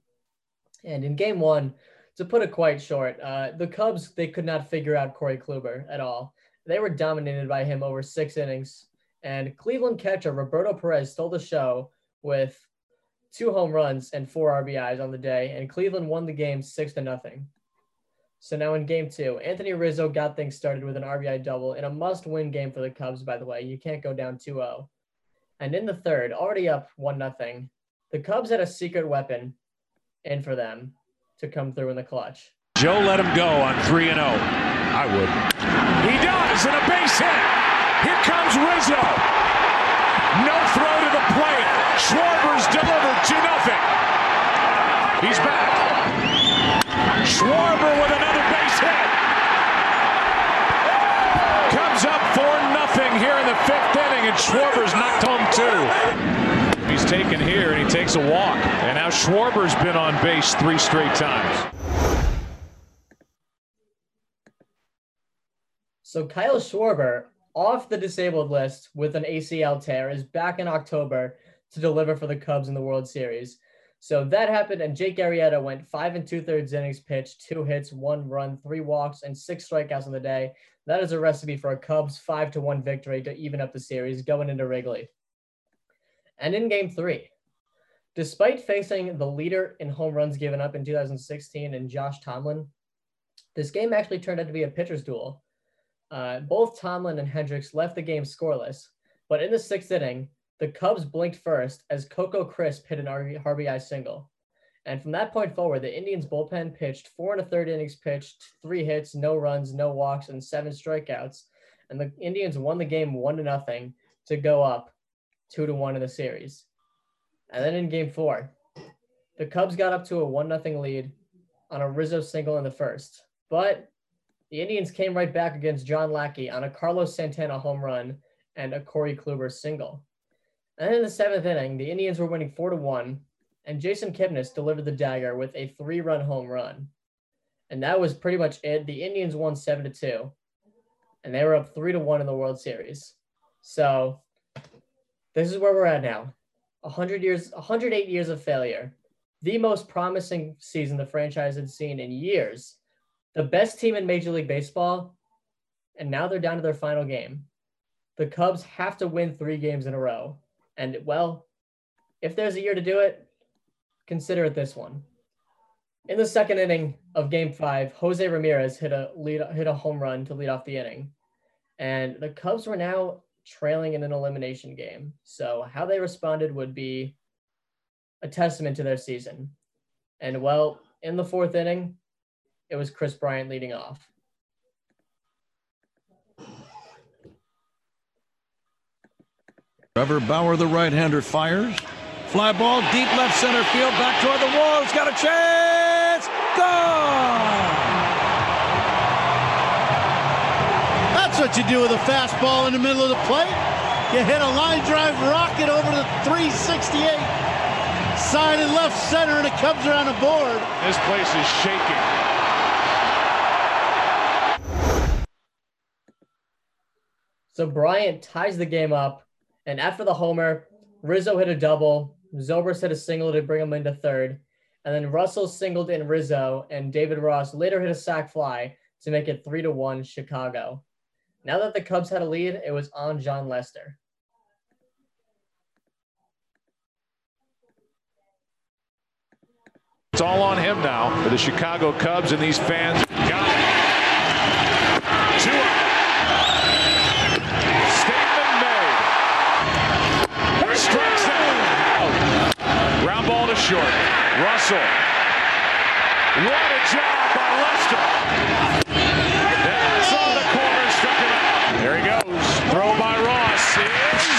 And in game one, to put it quite short, uh, the Cubs, they could not figure out Corey Kluber at all. They were dominated by him over six innings, and Cleveland catcher Roberto Perez stole the show with two home runs and four RBIs on the day, and Cleveland won the game six to nothing. So now in game two, Anthony Rizzo got things started with an RBI double in a must win game for the Cubs, by the way. You can't go down 2 0. And in the third, already up 1 0, the Cubs had a secret weapon in for them to come through in the clutch. Joe let him go on 3 0. I would. He does, and a base hit. Here comes Rizzo. No throw to the plate. Schwarber's delivered 2 0. He's back. Schwarber with another base hit. Comes up 4 0 here in the fifth inning, and Schwarber's knocked home two. He's taken here, and he takes a walk. And now Schwarber's been on base three straight times. So Kyle Schwarber, off the disabled list with an ACL tear, is back in October to deliver for the Cubs in the World Series. So that happened, and Jake Arrieta went five and two thirds innings pitched, two hits, one run, three walks, and six strikeouts on the day. That is a recipe for a Cubs five to one victory to even up the series going into Wrigley. And in Game Three, despite facing the leader in home runs given up in 2016 and Josh Tomlin, this game actually turned out to be a pitcher's duel. Uh, both Tomlin and Hendricks left the game scoreless, but in the sixth inning, the Cubs blinked first as Coco Crisp hit an RBI single. And from that point forward, the Indians bullpen pitched four and a third innings pitched, three hits, no runs, no walks, and seven strikeouts. And the Indians won the game one to nothing to go up two to one in the series. And then in game four, the Cubs got up to a one nothing lead on a Rizzo single in the first. But the Indians came right back against John Lackey on a Carlos Santana home run and a Corey Kluber single. And in the seventh inning, the Indians were winning four to one, and Jason Kipnis delivered the dagger with a three-run home run. And that was pretty much it. The Indians won seven to two, and they were up three to one in the World Series. So this is where we're at now. 100 years, 108 years of failure. The most promising season the franchise had seen in years. The best team in Major League Baseball, and now they're down to their final game. The Cubs have to win three games in a row. And well, if there's a year to do it, consider it this one. In the second inning of Game Five, Jose Ramirez hit a lead hit a home run to lead off the inning, and the Cubs were now trailing in an elimination game. So how they responded would be a testament to their season. And well, in the fourth inning, it was Kris Bryant leading off. Trevor Bauer, the right-hander, fires. Fly ball deep left center field, back toward the wall. It's got a chance. Gone. That's what you do with a fastball in the middle of the plate. You hit a line drive rocket over the 368. Side and left center, and it comes around the board. This place is shaking. So Bryant ties the game up, and after the homer, Rizzo hit a double, Zobrist hit a single to bring him into third, and then Russell singled in Rizzo, and David Ross later hit a sac fly to make it three to one Chicago. Now that the Cubs had a lead, it was on Jon Lester. It's all on him now for the Chicago Cubs and these fans. Got it. Short. Russell. What a job by Lester. That's on the corner. Struck him out. There he goes. Throw by Ross is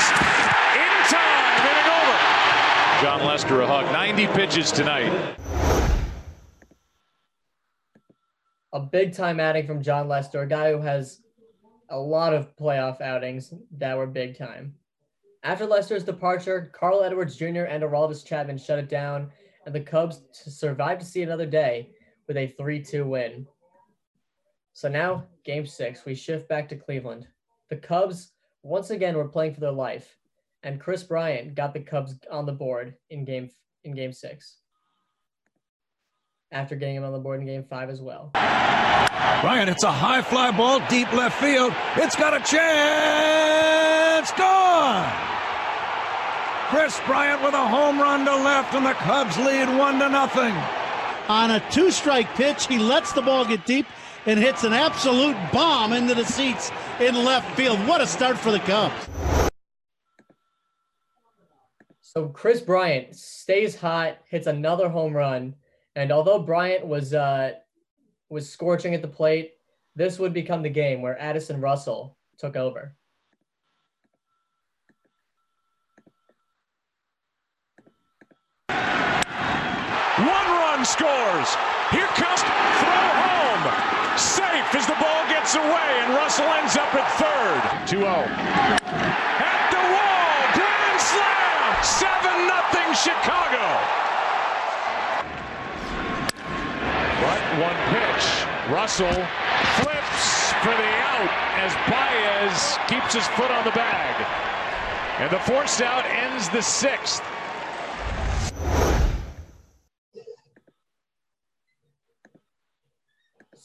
in time. Inning over. Jon Lester a hug. 90 pitches tonight. A big time outing from Jon Lester, a guy who has a lot of playoff outings that were big time. After Lester's departure, Carl Edwards Jr. and Aroldis Chapman shut it down, and the Cubs survived to see another day with a 3 2 win. So now, game six, we shift back to Cleveland. The Cubs, once again, were playing for their life, and Kris Bryant got the Cubs on the board in game, in game six. After getting him on the board in game five as well. Bryant, it's a high fly ball, deep left field. It's got a chance. Gone. Kris Bryant with a home run to left, and the Cubs lead one to nothing. On a two strike pitch, he lets the ball get deep and hits an absolute bomb into the seats in left field. What a start for the Cubs. So Kris Bryant stays hot, hits another home run, and although Bryant was uh, was scorching at the plate, this would become the game where Addison Russell took over. One run scores. Here comes throw home. Safe as the ball gets away, and Russell ends up at third. 2 0. At the wall. Grand slam. 7 0 Chicago. But one pitch. Russell flips for the out as Baez keeps his foot on the bag. And the forced out ends the sixth.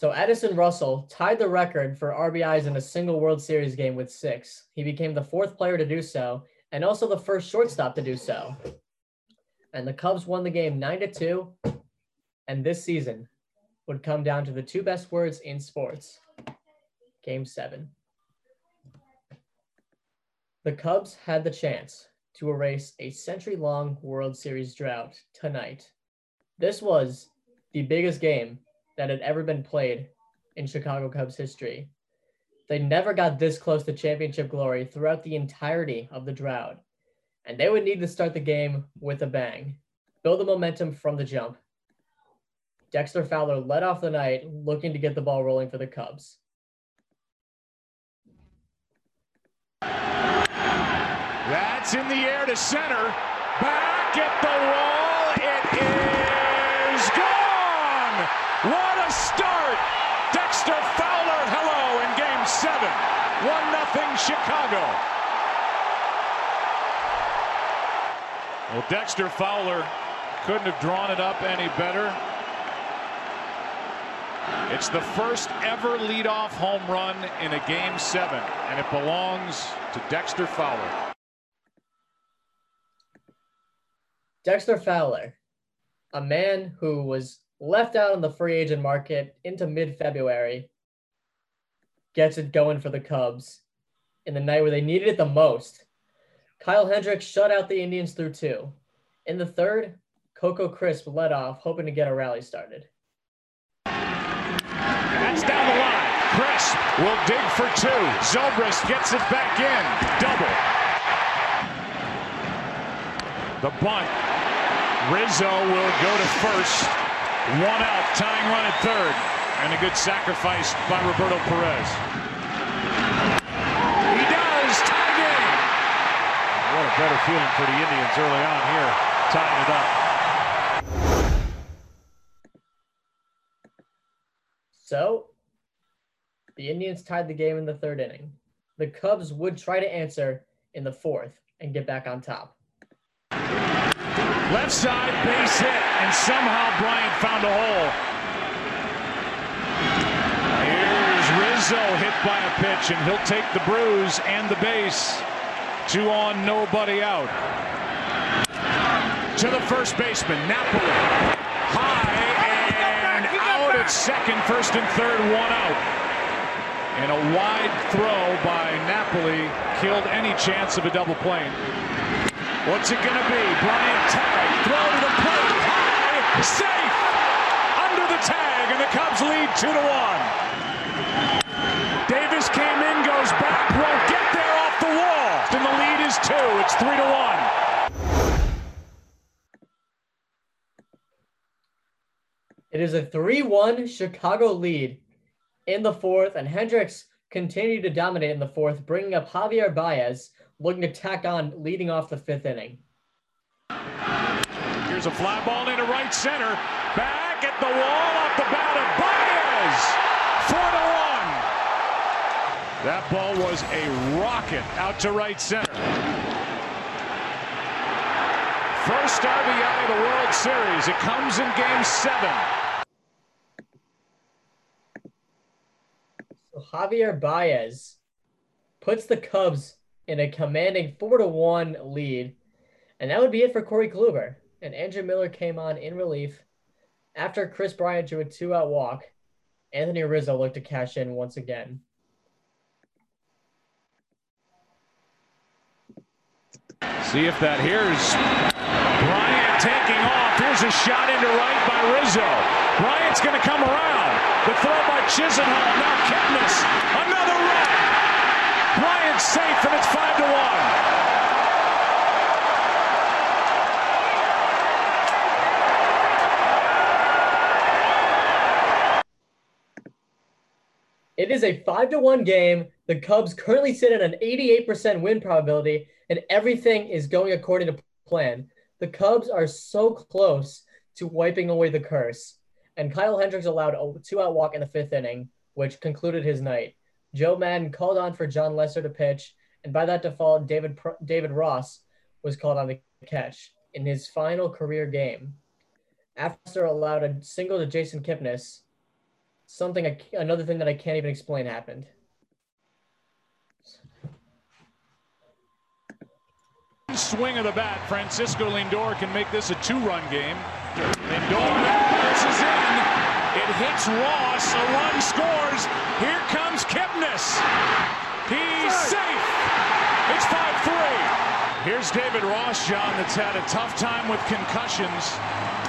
So Addison Russell tied the record for RBIs in a single World Series game with six. He became the fourth player to do so, and also the first shortstop to do so. And the Cubs won the game nine to two. And this season would come down to the two best words in sports. Game seven. The Cubs had the chance to erase a century long World Series drought tonight. This was the biggest game that had ever been played in Chicago Cubs history. They never got this close to championship glory throughout the entirety of the drought, and they would need to start the game with a bang, build the momentum from the jump. Dexter Fowler led off the night looking to get the ball rolling for the Cubs. That's in the air to center. Back at the wall. It is gone. What a start. Dexter Fowler, hello, in game seven. 1 nothing Chicago. Well, Dexter Fowler couldn't have drawn it up any better. It's the first ever leadoff home run in a game seven, and it belongs to Dexter Fowler. Dexter Fowler, a man who was left out on the free agent market into mid February, gets it going for the Cubs in the night where they needed it the most. Kyle Hendricks shut out the Indians through two. In the third, Coco Crisp led off, hoping to get a rally started. That's down the line. Crisp will dig for two. Zobrist gets it back in. Double. The bunt. Rizzo will go to first. One out, tying run at third. And a good sacrifice by Roberto Perez. He does. Tie game. What a better feeling for the Indians early on here, tying it up. So, the Indians tied the game in the third inning. The Cubs would try to answer in the fourth and get back on top. Left side base hit, and somehow Bryant found a hole. Here's Rizzo hit by a pitch, and he'll take the bruise and the base. Two on, nobody out. To the first baseman, Napoli. High and out at second, first and third, one out. And a wide throw by Napoli killed any chance of a double play. What's it going to be? Bryant throw to the plate, safe, under the tag, and the Cubs lead two to one. Davis came in, goes back, won't get there off the wall, and the lead is two. It's three to one. It is a 3 1 Chicago lead in the fourth, and Hendricks continued to dominate in the fourth, bringing up Javier Baez, looking to tack on leading off the fifth inning. Here's a fly ball into right center. Back at the wall off the bat of Baez. Four to one. That ball was a rocket out to right center. First RBI of the World Series. It comes in game seven. So Javier Baez puts the Cubs in a commanding four to one lead, and that would be it for Corey Kluber. And Andrew Miller came on in relief after Kris Bryant drew a two-out walk. Anthony Rizzo looked to cash in once again. See if that here's Bryant taking off. Here's a shot into right by Rizzo. Bryant's going to come around. The throw by Chisenhall. Now Kipnis. Another run. Bryant's safe, and it's five to one. It is a five to one game. The Cubs currently sit at an 88% win probability, and everything is going according to plan. The Cubs are so close to wiping away the curse. And Kyle Hendricks allowed a two-out walk in the fifth inning, which concluded his night. Joe Maddon called on for Jon Lester to pitch, and by that default, David David Ross was called on to catch in his final career game. After allowed a single to Jason Kipnis, something I, another thing that I can't even explain happened. Swing of the bat. Francisco Lindor can make this a two-run game. Lindor bounces in. It hits Ross. A run scores. Here comes Kipnis. He's safe. It's 5-3. Here's David Ross, John, that's had a tough time with concussions.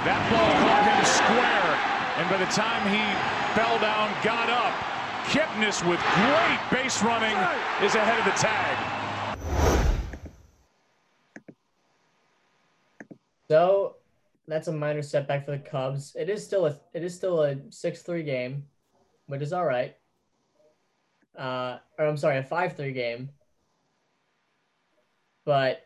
That ball caught him square. And by the time he fell down, got up, Kipnis with great base running is ahead of the tag. So that's a minor setback for the Cubs. It is still a it is still a six three game, which is all right. Uh, or I'm sorry, a five three game. But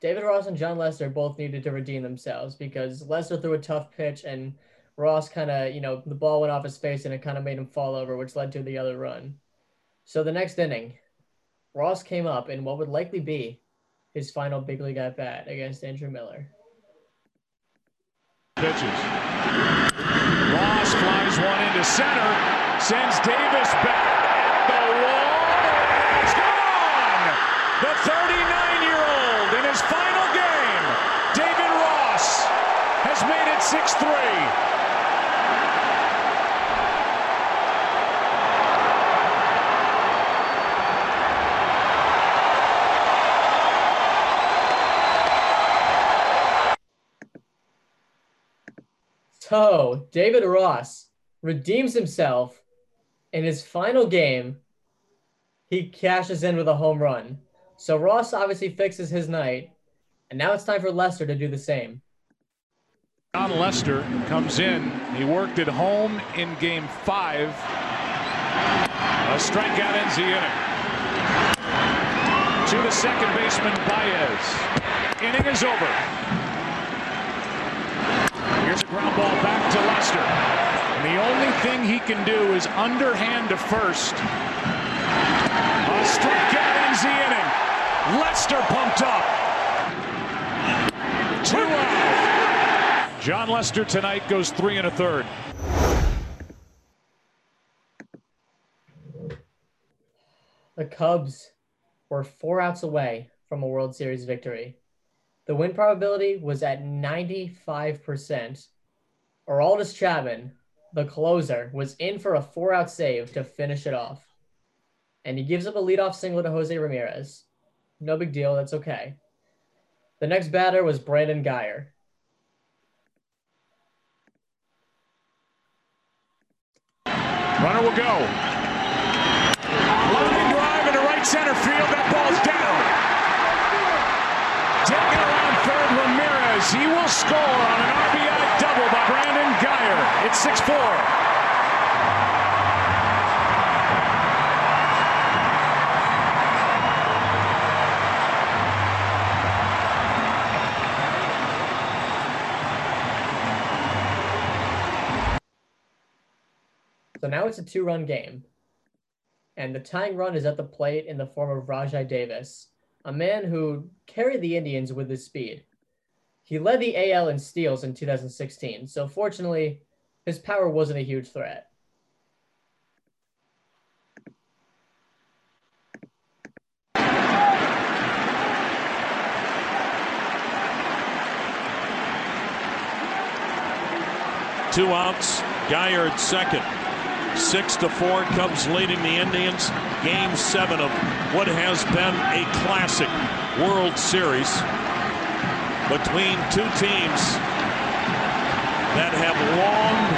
David Ross and Jon Lester both needed to redeem themselves because Lester threw a tough pitch and Ross kind of you know the ball went off his face and it kind of made him fall over, which led to the other run. So the next inning, Ross came up in what would likely be his final big league at bat against Andrew Miller. Pitches. Ross flies one into center, sends Davis back at the wall. It's gone! The 39-year-old in his final game, David So David Ross redeems himself in his final game. He cashes in with a home run. So Ross obviously fixes his night, and now it's time for Lester to do the same. Jon Lester comes in. He worked at home in game five. A strikeout ends the inning. To the second baseman, Baez. Inning is over. Here's a ground ball back to Lester. And the only thing he can do is underhand to first. A strikeout ends the inning. Lester pumped up. Two out. Jon Lester tonight goes three and a third. The Cubs were four outs away from a World Series victory. The win probability was at 95%. Aroldis Chapman, the closer, was in for a four out save to finish it off. And he gives up a leadoff single to Jose Ramirez. No big deal, that's okay. The next batter was Brandon Guyer. Runner will go. Line drive into right center field. That ball's down. Taking around third, Ramirez. He will score on an RBI double by Brandon Guyer. It's 6 4. So now it's a two run game. And the tying run is at the plate in the form of Rajai Davis, a man who carried the Indians with his speed. He led the AL in steals in 2016, so fortunately, his power wasn't a huge threat. Two outs. At second. Six to four. Cubs leading the Indians. Game seven of what has been a classic World Series between two teams that have longed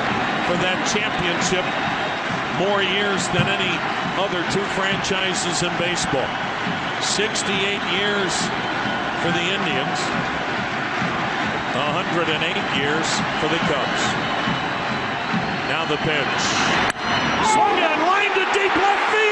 for that championship more years than any other two franchises in baseball. 68 years for the Indians, 108 years for the Cubs. Now the pitch. Swung on, line to deep left field.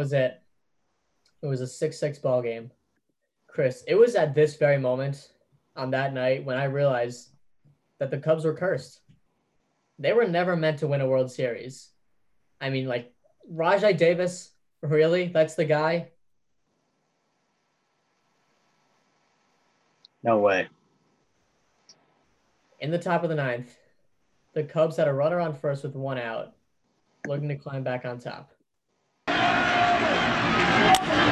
Was it. It was a 6 6 ball game. Kris, it was at this very moment on that night when I realized that the Cubs were cursed. They were never meant to win a World Series. I mean, like, Rajai Davis, really? That's the guy? No way. In the top of the ninth, the Cubs had a runner on first with one out, looking to climb back on top.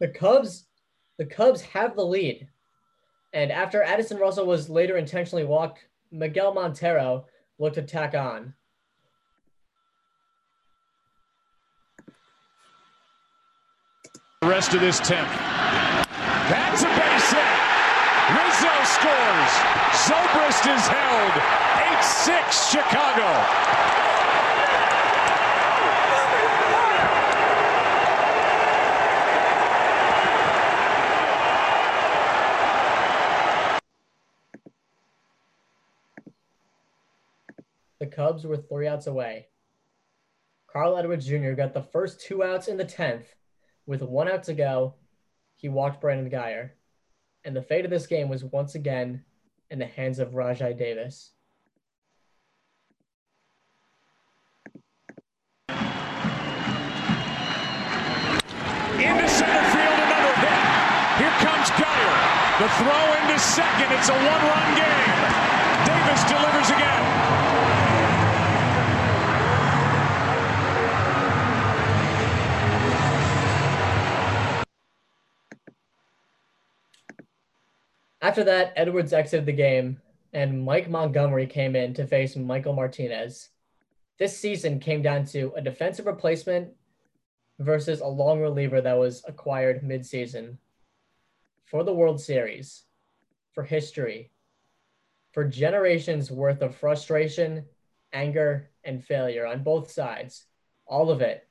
The Cubs, the Cubs have the lead. And after Addison Russell was later intentionally walked, Miguel Montero looked to tack on. The rest of this 10th. That's a base hit. Rizzo scores. Zobrist is held. 8-6 Chicago. Cubs were three outs away. Carl Edwards Jr. got the first two outs in the 10th. With one out to go, he walked Brandon Guyer. And the fate of this game was once again in the hands of Rajai Davis. Into center field, another hit. Here comes Guyer. The throw into second. It's a one-run game. Davis delivers again. After that, Edwards exited the game, and Mike Montgomery came in to face Michael Martinez. This season came down to a defensive replacement versus a long reliever that was acquired midseason. For the World Series, for history, for generations worth of frustration, anger, and failure on both sides, all of it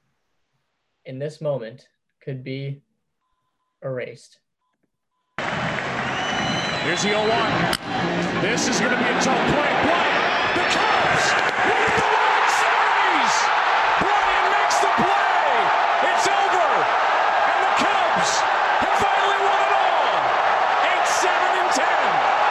in this moment could be erased. Here's the 0-1. This is going to be a tough play. Bryant, the Cubs win the World Series. Bryant makes the play. It's over. And the Cubs have finally won it all. 8-7 and 10.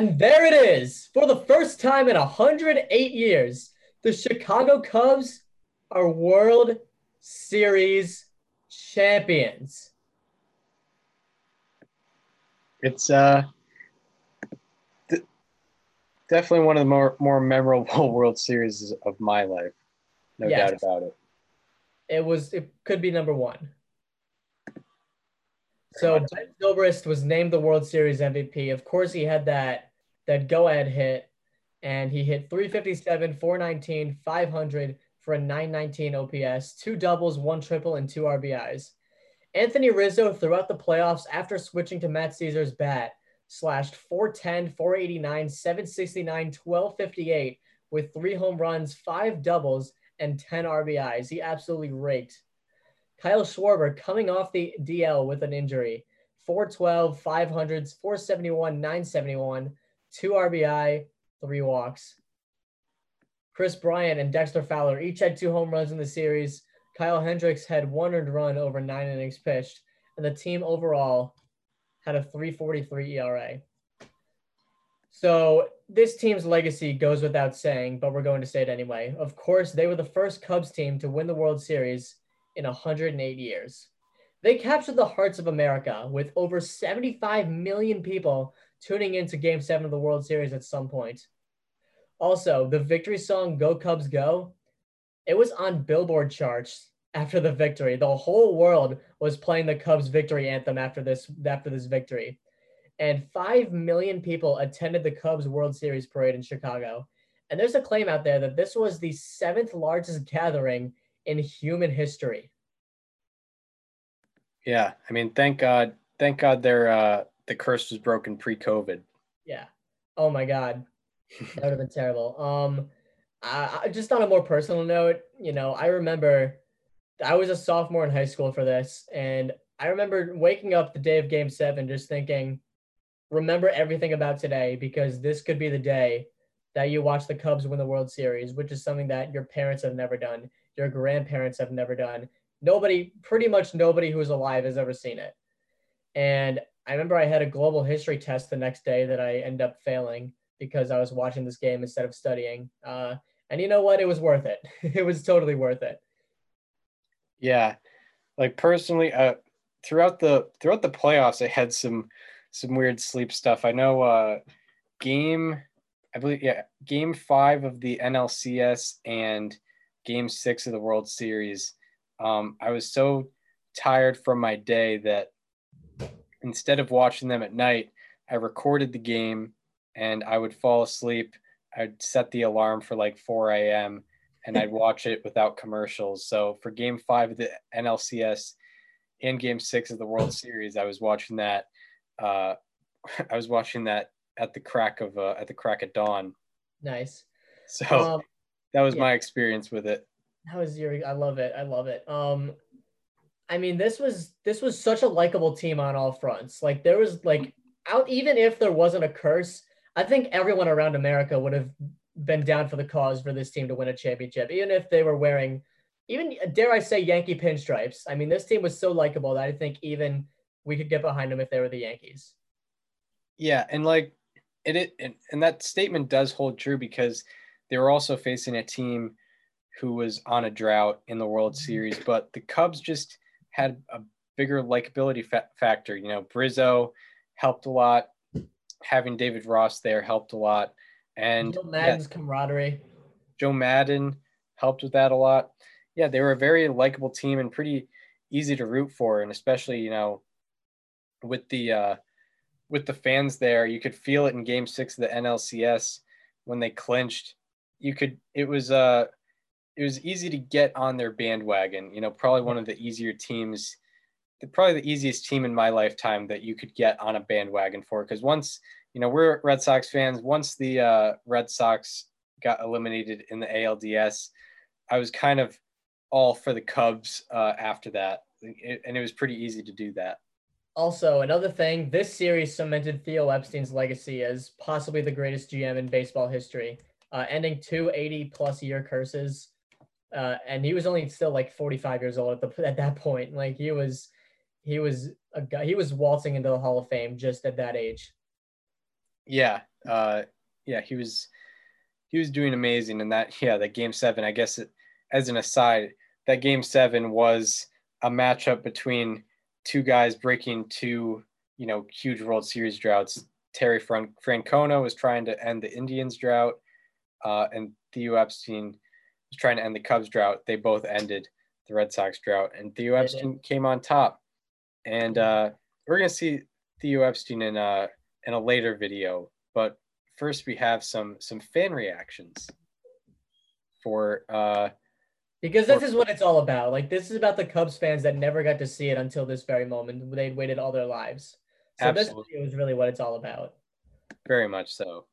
And there it is. For the first time in 108 years, the Chicago Cubs are World Series champions. It's uh th- definitely one of the more more memorable [LAUGHS] World Series of my life. No Yes. doubt about it. It was it could be number one. So Ben Zobrist was named the World Series MVP. Of course, he had that that go-ahead hit, and he hit 357, 419, 500 for a 919 OPS, two doubles, one triple, and two RBIs. Anthony Rizzo throughout the playoffs after switching to Matt Szczur's bat slashed 410, 489, 769, 1258 with three home runs, five doubles, and 10 RBIs. He absolutely raked. Kyle Schwarber coming off the DL with an injury. 412, 500s, 471, 971, two RBI, three walks. Kris Bryant and Dexter Fowler each had two home runs in the series. Kyle Hendricks had one earned run over nine innings pitched, and the team overall had a 343 ERA. So this team's legacy goes without saying, but we're going to say it anyway. Of course, they were the first Cubs team to win the World Series in 108 years. They captured the hearts of America with over 75 million people tuning into Game 7 of the World Series at some point. Also, the victory song Go Cubs Go, it was on Billboard charts after the victory. The whole world was playing the Cubs victory anthem after this after this victory. And 5 million people attended the Cubs World Series parade in Chicago. And there's a claim out there that this was the seventh largest gathering in human history. Yeah, I mean, thank God, thank God, their uh, the curse was broken pre-COVID. Yeah. Oh my God. That would have been terrible. Um, I, I, just on a more personal note, you know, I remember I was a sophomore in high school for this, and I remember waking up the day of Game Seven, just thinking, remember everything about today because this could be the day that you watch the Cubs win the World Series, which is something that your parents have never done, your grandparents have never done. Nobody, pretty much nobody who's alive has ever seen it. And I remember I had a global history test the next day that I ended up failing because I was watching this game instead of studying. Uh, and you know what? It was worth it. [LAUGHS] it was totally worth it. Yeah, like personally, uh, throughout the throughout the playoffs, I had some some weird sleep stuff. I know uh, game, I believe, yeah, game five of the NLCS and game six of the World Series. Um, I was so tired from my day that instead of watching them at night, I recorded the game and I would fall asleep. I'd set the alarm for like 4 a.m. and I'd [LAUGHS] watch it without commercials. So for game five of the NLCS and game six of the World Series, I was watching that. Uh, [LAUGHS] I was watching that at the crack of uh, at the crack of dawn. Nice. So Um, that was yeah. my experience with it. How is your? I love it. I love it. Um, I mean, this was this was such a likable team on all fronts. Like there was like out even if there wasn't a curse, I think everyone around America would have been down for the cause for this team to win a championship, even if they were wearing, even dare I say, Yankee pinstripes. I mean, this team was so likable that I think even we could get behind them if they were the Yankees. Yeah, and like it, it and, and that statement does hold true because they were also facing a team who was on a drought in the World Series, but the Cubs just had a bigger likability fa- factor. You know, Bryzzo helped a lot. Having David Ross there helped a lot, and Joe yeah, Maddon's camaraderie. Joe Maddon helped with that a lot. Yeah, they were a very likable team and pretty easy to root for, and especially you know with the uh, with the fans there, you could feel it in Game Six of the NLCS when they clinched. You could it was uh it was easy to get on their bandwagon. You know, probably one of the easier teams, probably the easiest team in my lifetime that you could get on a bandwagon for. Because once you know we're Red Sox fans, once the uh, Red Sox got eliminated in the ALDS, I was kind of all for the Cubs uh, after that, It- and it was pretty easy to do that. Also, another thing, this series cemented Theo Epstein's legacy as possibly the greatest GM in baseball history, uh, ending two 80 plus year curses. Uh, and he was only still like 45 years old at, the, at that point. Like he was, he was a guy, he was waltzing into the Hall of Fame just at that age. Yeah, uh, yeah, he was he was doing amazing, and that yeah, that game seven. I guess it, as an aside, that game seven was a matchup between two guys breaking two you know huge World Series droughts. Terry Fran- Francona was trying to end the Indians drought, uh, and Theo Epstein was trying to end the Cubs drought. They both ended the Red Sox drought, and Theo Epstein came on top. And uh, we're gonna see Theo Epstein in a in a later video, but first we have some some fan reactions for uh Because this is what it's all about. Like this is about the Cubs fans that never got to see it until this very moment. They'd waited all their lives. So Absolutely. this video is really what it's all about. very much so.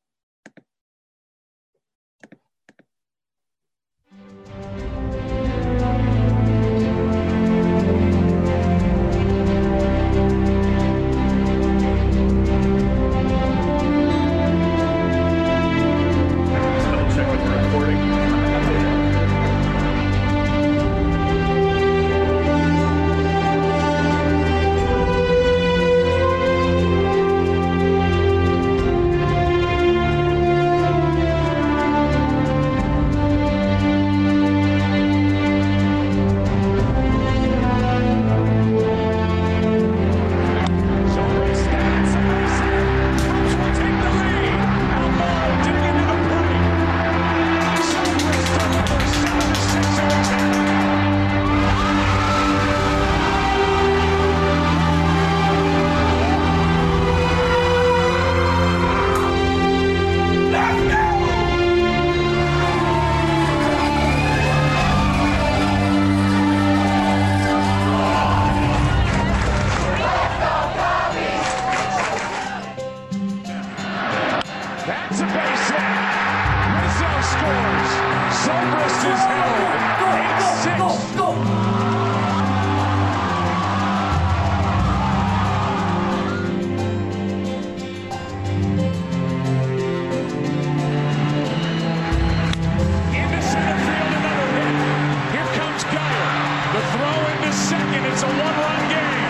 Throw into second. It's a one-run game.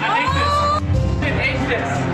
I hate this. I hate this.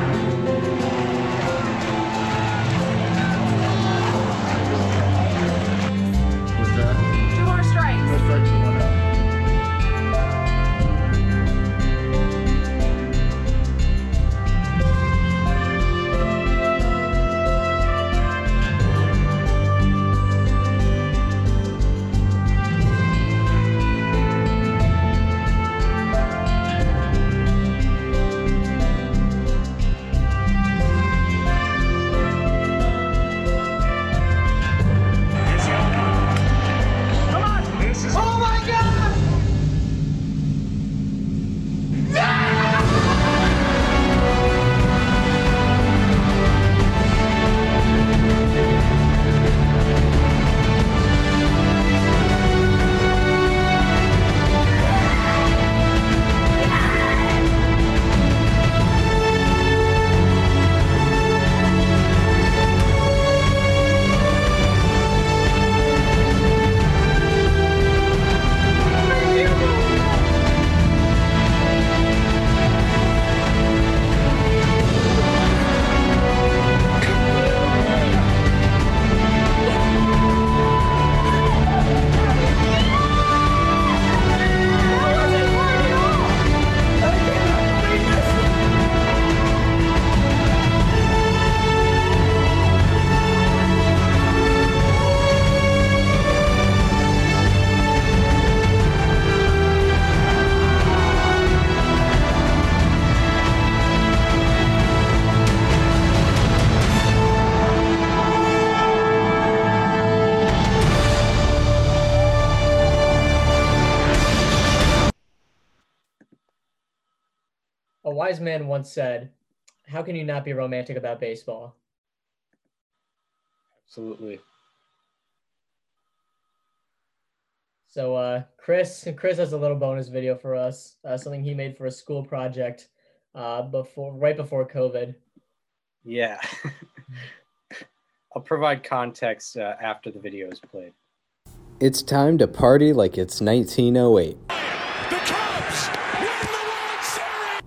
Wise man once said, "How can you not be romantic about baseball?" Absolutely. So uh, Chris, Chris has a little bonus video for us, uh, something he made for a school project uh, before, right before COVID. Yeah. [LAUGHS] I'll provide context uh, after the video is played. It's time to party like it's 1908.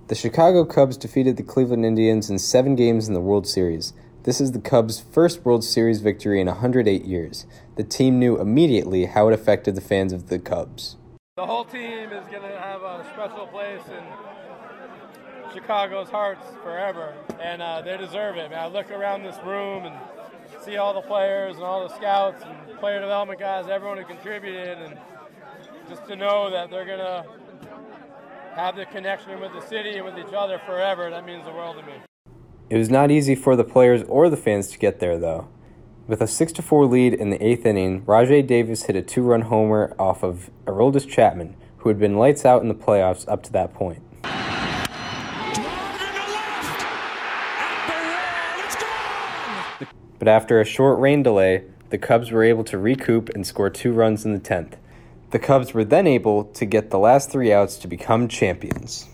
The Chicago Cubs defeated the Cleveland Indians in seven games in the World Series. This is the Cubs' first World Series victory in 108 years. The team knew immediately how it affected the fans of the Cubs. The whole team is going to have a special place in Chicago's hearts forever, and uh, they deserve it. Man, I look around this room and see all the players and all the scouts and player development guys, everyone who contributed, and just to know that they're going to have the connection with the city and with each other forever, that means the world to me. It was not easy for the players or the fans to get there, though. With a 6 4 lead in the eighth inning, Rajai Davis hit a two run homer off of Aroldis Chapman, who had been lights out in the playoffs up to that point. But after a short rain delay, the Cubs were able to recoup and score two runs in the 10th. The Cubs were then able to get the last three outs to become champions.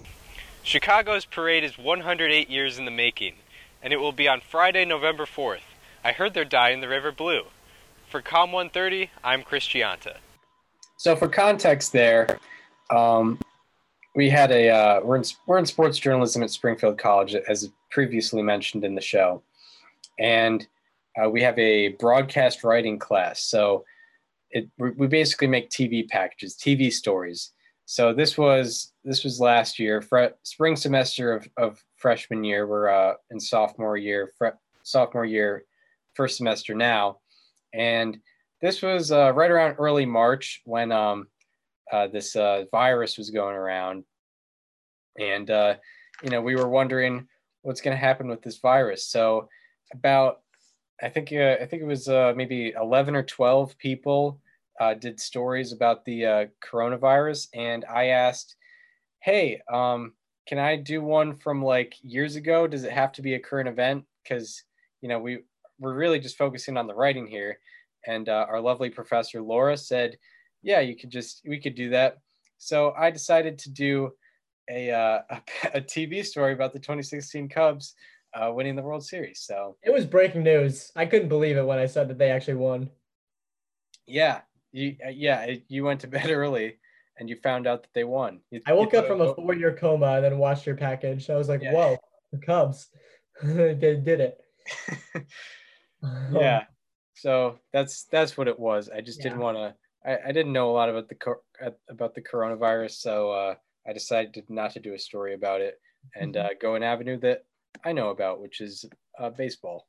Chicago's parade is 108 years in the making, and it will be on Friday, November 4th. I heard they're dyeing the river blue. For Com 130, I'm Chris Gianta. So, for context, there, um, we had a uh, we're in we're in sports journalism at Springfield College, as previously mentioned in the show, and uh, we have a broadcast writing class. So, it we basically make TV packages, TV stories. So this was this was last year, fre- spring semester of, of freshman year. We're uh, in sophomore year, fre- sophomore year, first semester now, and this was uh, right around early March when um, uh, this uh, virus was going around, and uh, you know we were wondering what's going to happen with this virus. So about I think uh, I think it was uh, maybe eleven or twelve people uh, did stories about the uh, coronavirus, and I asked, "Hey, um, can I do one from like years ago? Does it have to be a current event? Because you know we we're really just focusing on the writing here." And uh, our lovely professor Laura said, "Yeah, you could just we could do that." So I decided to do a uh, [LAUGHS] a, a TV story about the 2016 Cubs uh, winning the World Series. So It was breaking news. I couldn't believe it when I said that they actually won. yeah, you uh, yeah you went to [LAUGHS] bed early and you found out that they won. You- I woke up from a four-year coma and then watched your package. I was like, "Whoa, the Cubs, [LAUGHS] they did it." [LAUGHS] yeah so that's that's what it was i just didn't want to I, I didn't know a lot about the about the coronavirus so uh, i decided not to do a story about it and Mm-hmm. uh, go an avenue that i know about which is uh, baseball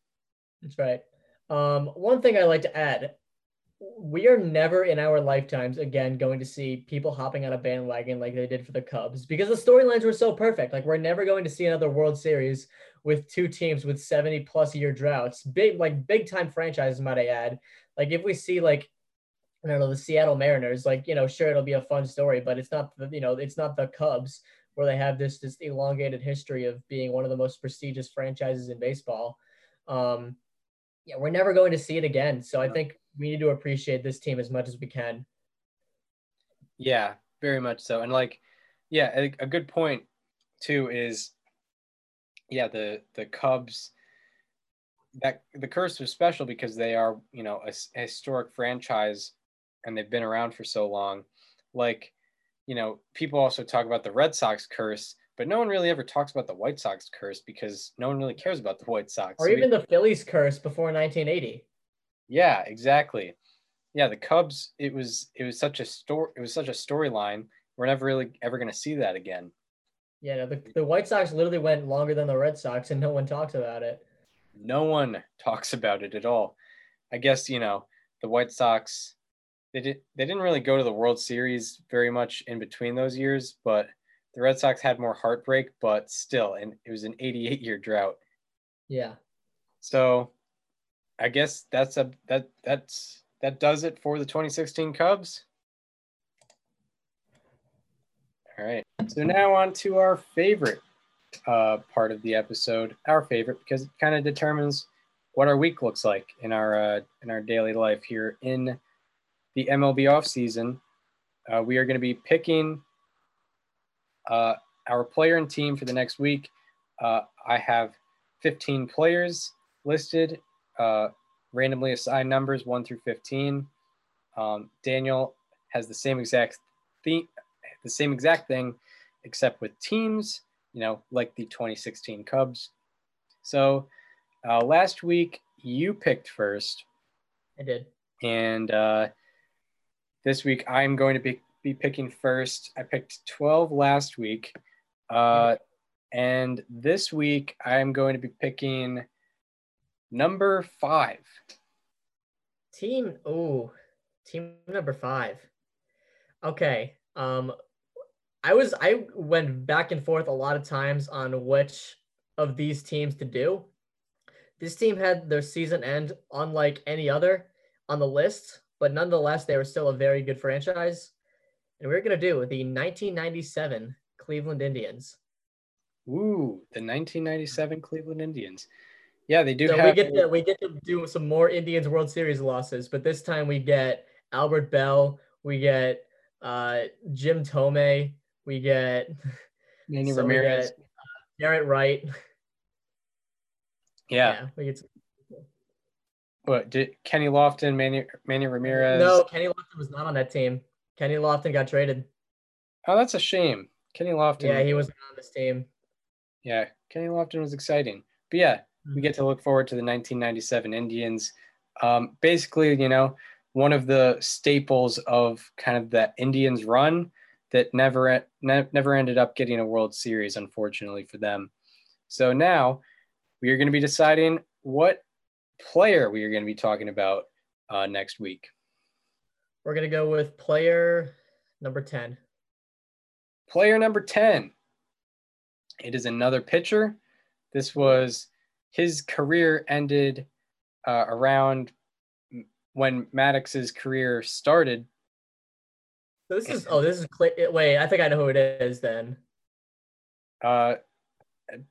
That's right. Um, one thing I'd like to add we are never in our lifetimes again going to see people hopping on a bandwagon like they did for the Cubs because the storylines were so perfect. Like, we're never going to see another World Series with two teams with 70 plus year droughts, big, like, big time franchises, might I add. Like, if we see, like, I don't know, the Seattle Mariners, like, you know, sure, it'll be a fun story, but it's not, you know, it's not the Cubs where they have this, this elongated history of being one of the most prestigious franchises in baseball. Um, yeah, we're never going to see it again. So I think we need to appreciate this team as much as we can. yeah very much so and like yeah a, a good point too is yeah the the cubs that the curse was special because they are you know a historic franchise and they've been around for so long like you know people also talk about the red sox curse but no one really ever talks about the white sox curse because no one really cares about the white sox Or So we- even the Phillies curse before 1980. yeah, exactly. Yeah, the Cubs. It was it was such a story. It was such a storyline. We're never really ever going to see that again. Yeah, no, the, the White Sox literally went longer than the Red Sox and no one talks about it. No one talks about it at all. I guess you know the White Sox. They did. They didn't really go to the World Series very much in between those years, but the Red Sox had more heartbreak. But still, and it was an 88 year drought. Yeah. So, I guess that's a that that's that does it for the 2016 Cubs. All right. So now on to our favorite uh, part of the episode, our favorite, because it kind of determines what our week looks like in our uh, in our daily life here in the MLB offseason. Uh, we are going to be picking uh, our player and team for the next week. Uh, I have 15 players listed, uh, randomly assigned numbers 1 through 15. Um, Daniel has the same exact theme, the same exact thing, except with teams. You know, like the 2016 Cubs. So uh, last week you picked first. I did. And uh, this week I'm going to be, be picking first. I picked 12 last week. Uh, and this week I'm going to be picking number five. Team, oh, team number five. Okay. Um, I was I went back and forth a lot of times on which of these teams to do. This team had their season end unlike any other on the list, but nonetheless they were still a very good franchise. And we're gonna do the 1997 Cleveland Indians. Ooh, the 1997 Cleveland Indians. Yeah, they do. So have we get to we get to do some more Indians World Series losses, but this time we get Albert Belle, we get uh, Jim Thome, we get Manny [LAUGHS] so Ramirez. get, uh, Jaret Wright. Yeah. we get. What did Kenny Lofton, Manny Manny Ramirez? No, Kenny Lofton was not on that team. Kenny Lofton got traded. Oh, that's a shame. Kenny Lofton. Yeah, he wasn't on this team. Yeah, Kenny Lofton was exciting. But yeah, we get to look forward to the 1997 Indians. Um, basically, you know, one of the staples of kind of the Indians run that never ne- never ended up getting a World Series, unfortunately for them. So now we are going to be deciding what player we are going to be talking about uh, next week. We're gonna go with player number ten. Player number 10. It is another pitcher. This was his career ended uh, around when Maddux's career started. So this is oh this is Clay. Wait, I think I know who it is then. Uh,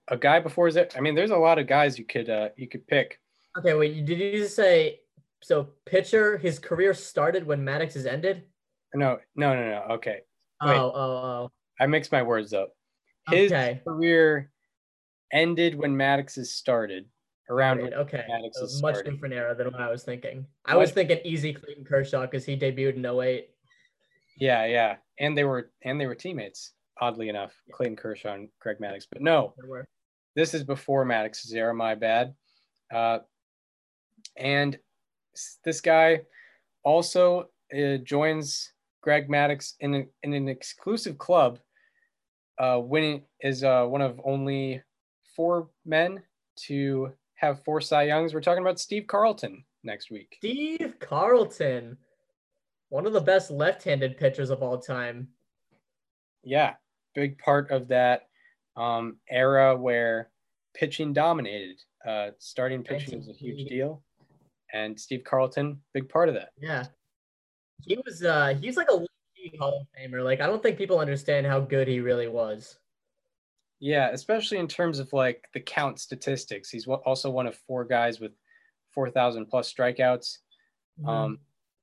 a guy before his, I mean, there's a lot of guys you could uh, you could pick. Okay, wait. Did you say so? Pitcher, his career started when Maddux Maddux's ended. No, no, no, no. Okay, Oh, Wait. oh, oh. I mixed my words up. His Okay. career ended when Maddux Maddux's started. Around Right, when okay. A much started. different era than what I was thinking. I was thinking easy Clayton Kershaw because he debuted in 08. Yeah, yeah, and they were and they were teammates. Oddly enough, Clayton Kershaw and Greg Maddux. But no, this is before Maddux's era. My bad. Uh, and this guy also uh, joins Greg Maddux in an, in an exclusive club. Uh, winning is uh, one of only four men to have four Cy Youngs. We're talking about Steve Carlton next week. Steve Carlton, one of the best left-handed pitchers of all time. yeah, big part of that um, era where pitching dominated. Uh, starting pitching was a huge deal, and Steve Carlton, big part of that. Yeah. He was uh he's like a Hall of Famer. Like I don't think people understand how good he really was. Yeah, especially in terms of like the count statistics. He's also one of four guys with four thousand plus strikeouts. Um,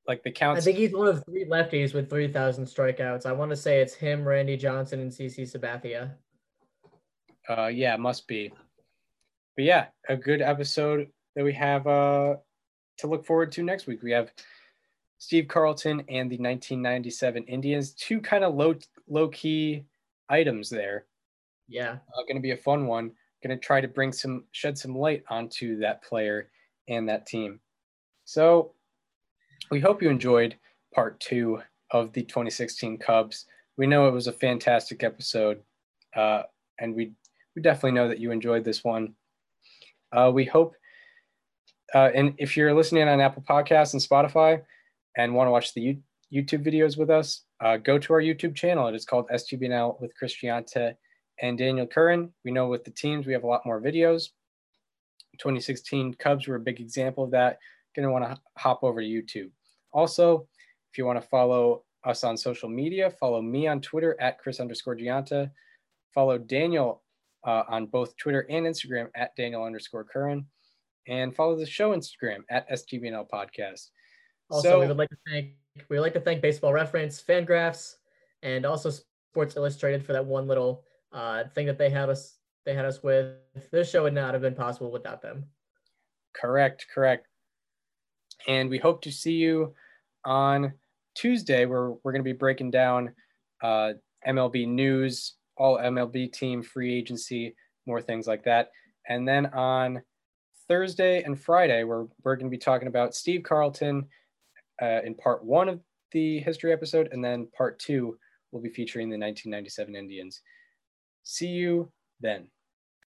like the count. I think he's one of three lefties with 3,000 strikeouts. I want to say it's him, Randy Johnson, and CC Sabathia. Uh, yeah, must be. But yeah, a good episode that we have uh, to look forward to next week. We have Steve Carlton and the 1997 Indians, two kind of low low key items there. Yeah. Uh, going to be a fun one. Going to try to bring some shed some light onto that player and that team. So we hope you enjoyed part two of the 2016 Cubs. We know it was a fantastic episode, uh, and we we definitely know that you enjoyed this one. Uh, we hope, uh, and if you're listening on Apple Podcasts and Spotify, and want to watch the You- YouTube videos with us, uh, go to our YouTube channel. It is called STBNL with Chris Gianta and Daniel Curran. We know with the teams we have a lot more videos. 2016 Cubs were a big example of that. Going to want to hop over to YouTube. Also, if you want to follow us on social media, follow me on Twitter at Chris underscore Gianta. Follow Daniel uh, on both Twitter and Instagram at Daniel underscore Curran, and follow the show Instagram at STBNL Podcast. Also, So- we would like to thank we would like to thank Baseball Reference, Fangraphs, and also Sports Illustrated for that one little uh, thing that they had us they had us with. This show would not have been possible without them. Correct, correct. And we hope to see you on Tuesday, where we're going to be breaking down uh, MLB news, all MLB team, free agency, more things like that. And then on Thursday and Friday, where we're going to be talking about Steve Carlton uh, in part one of the history episode, and then part two will be featuring the 1997 Indians. See you then.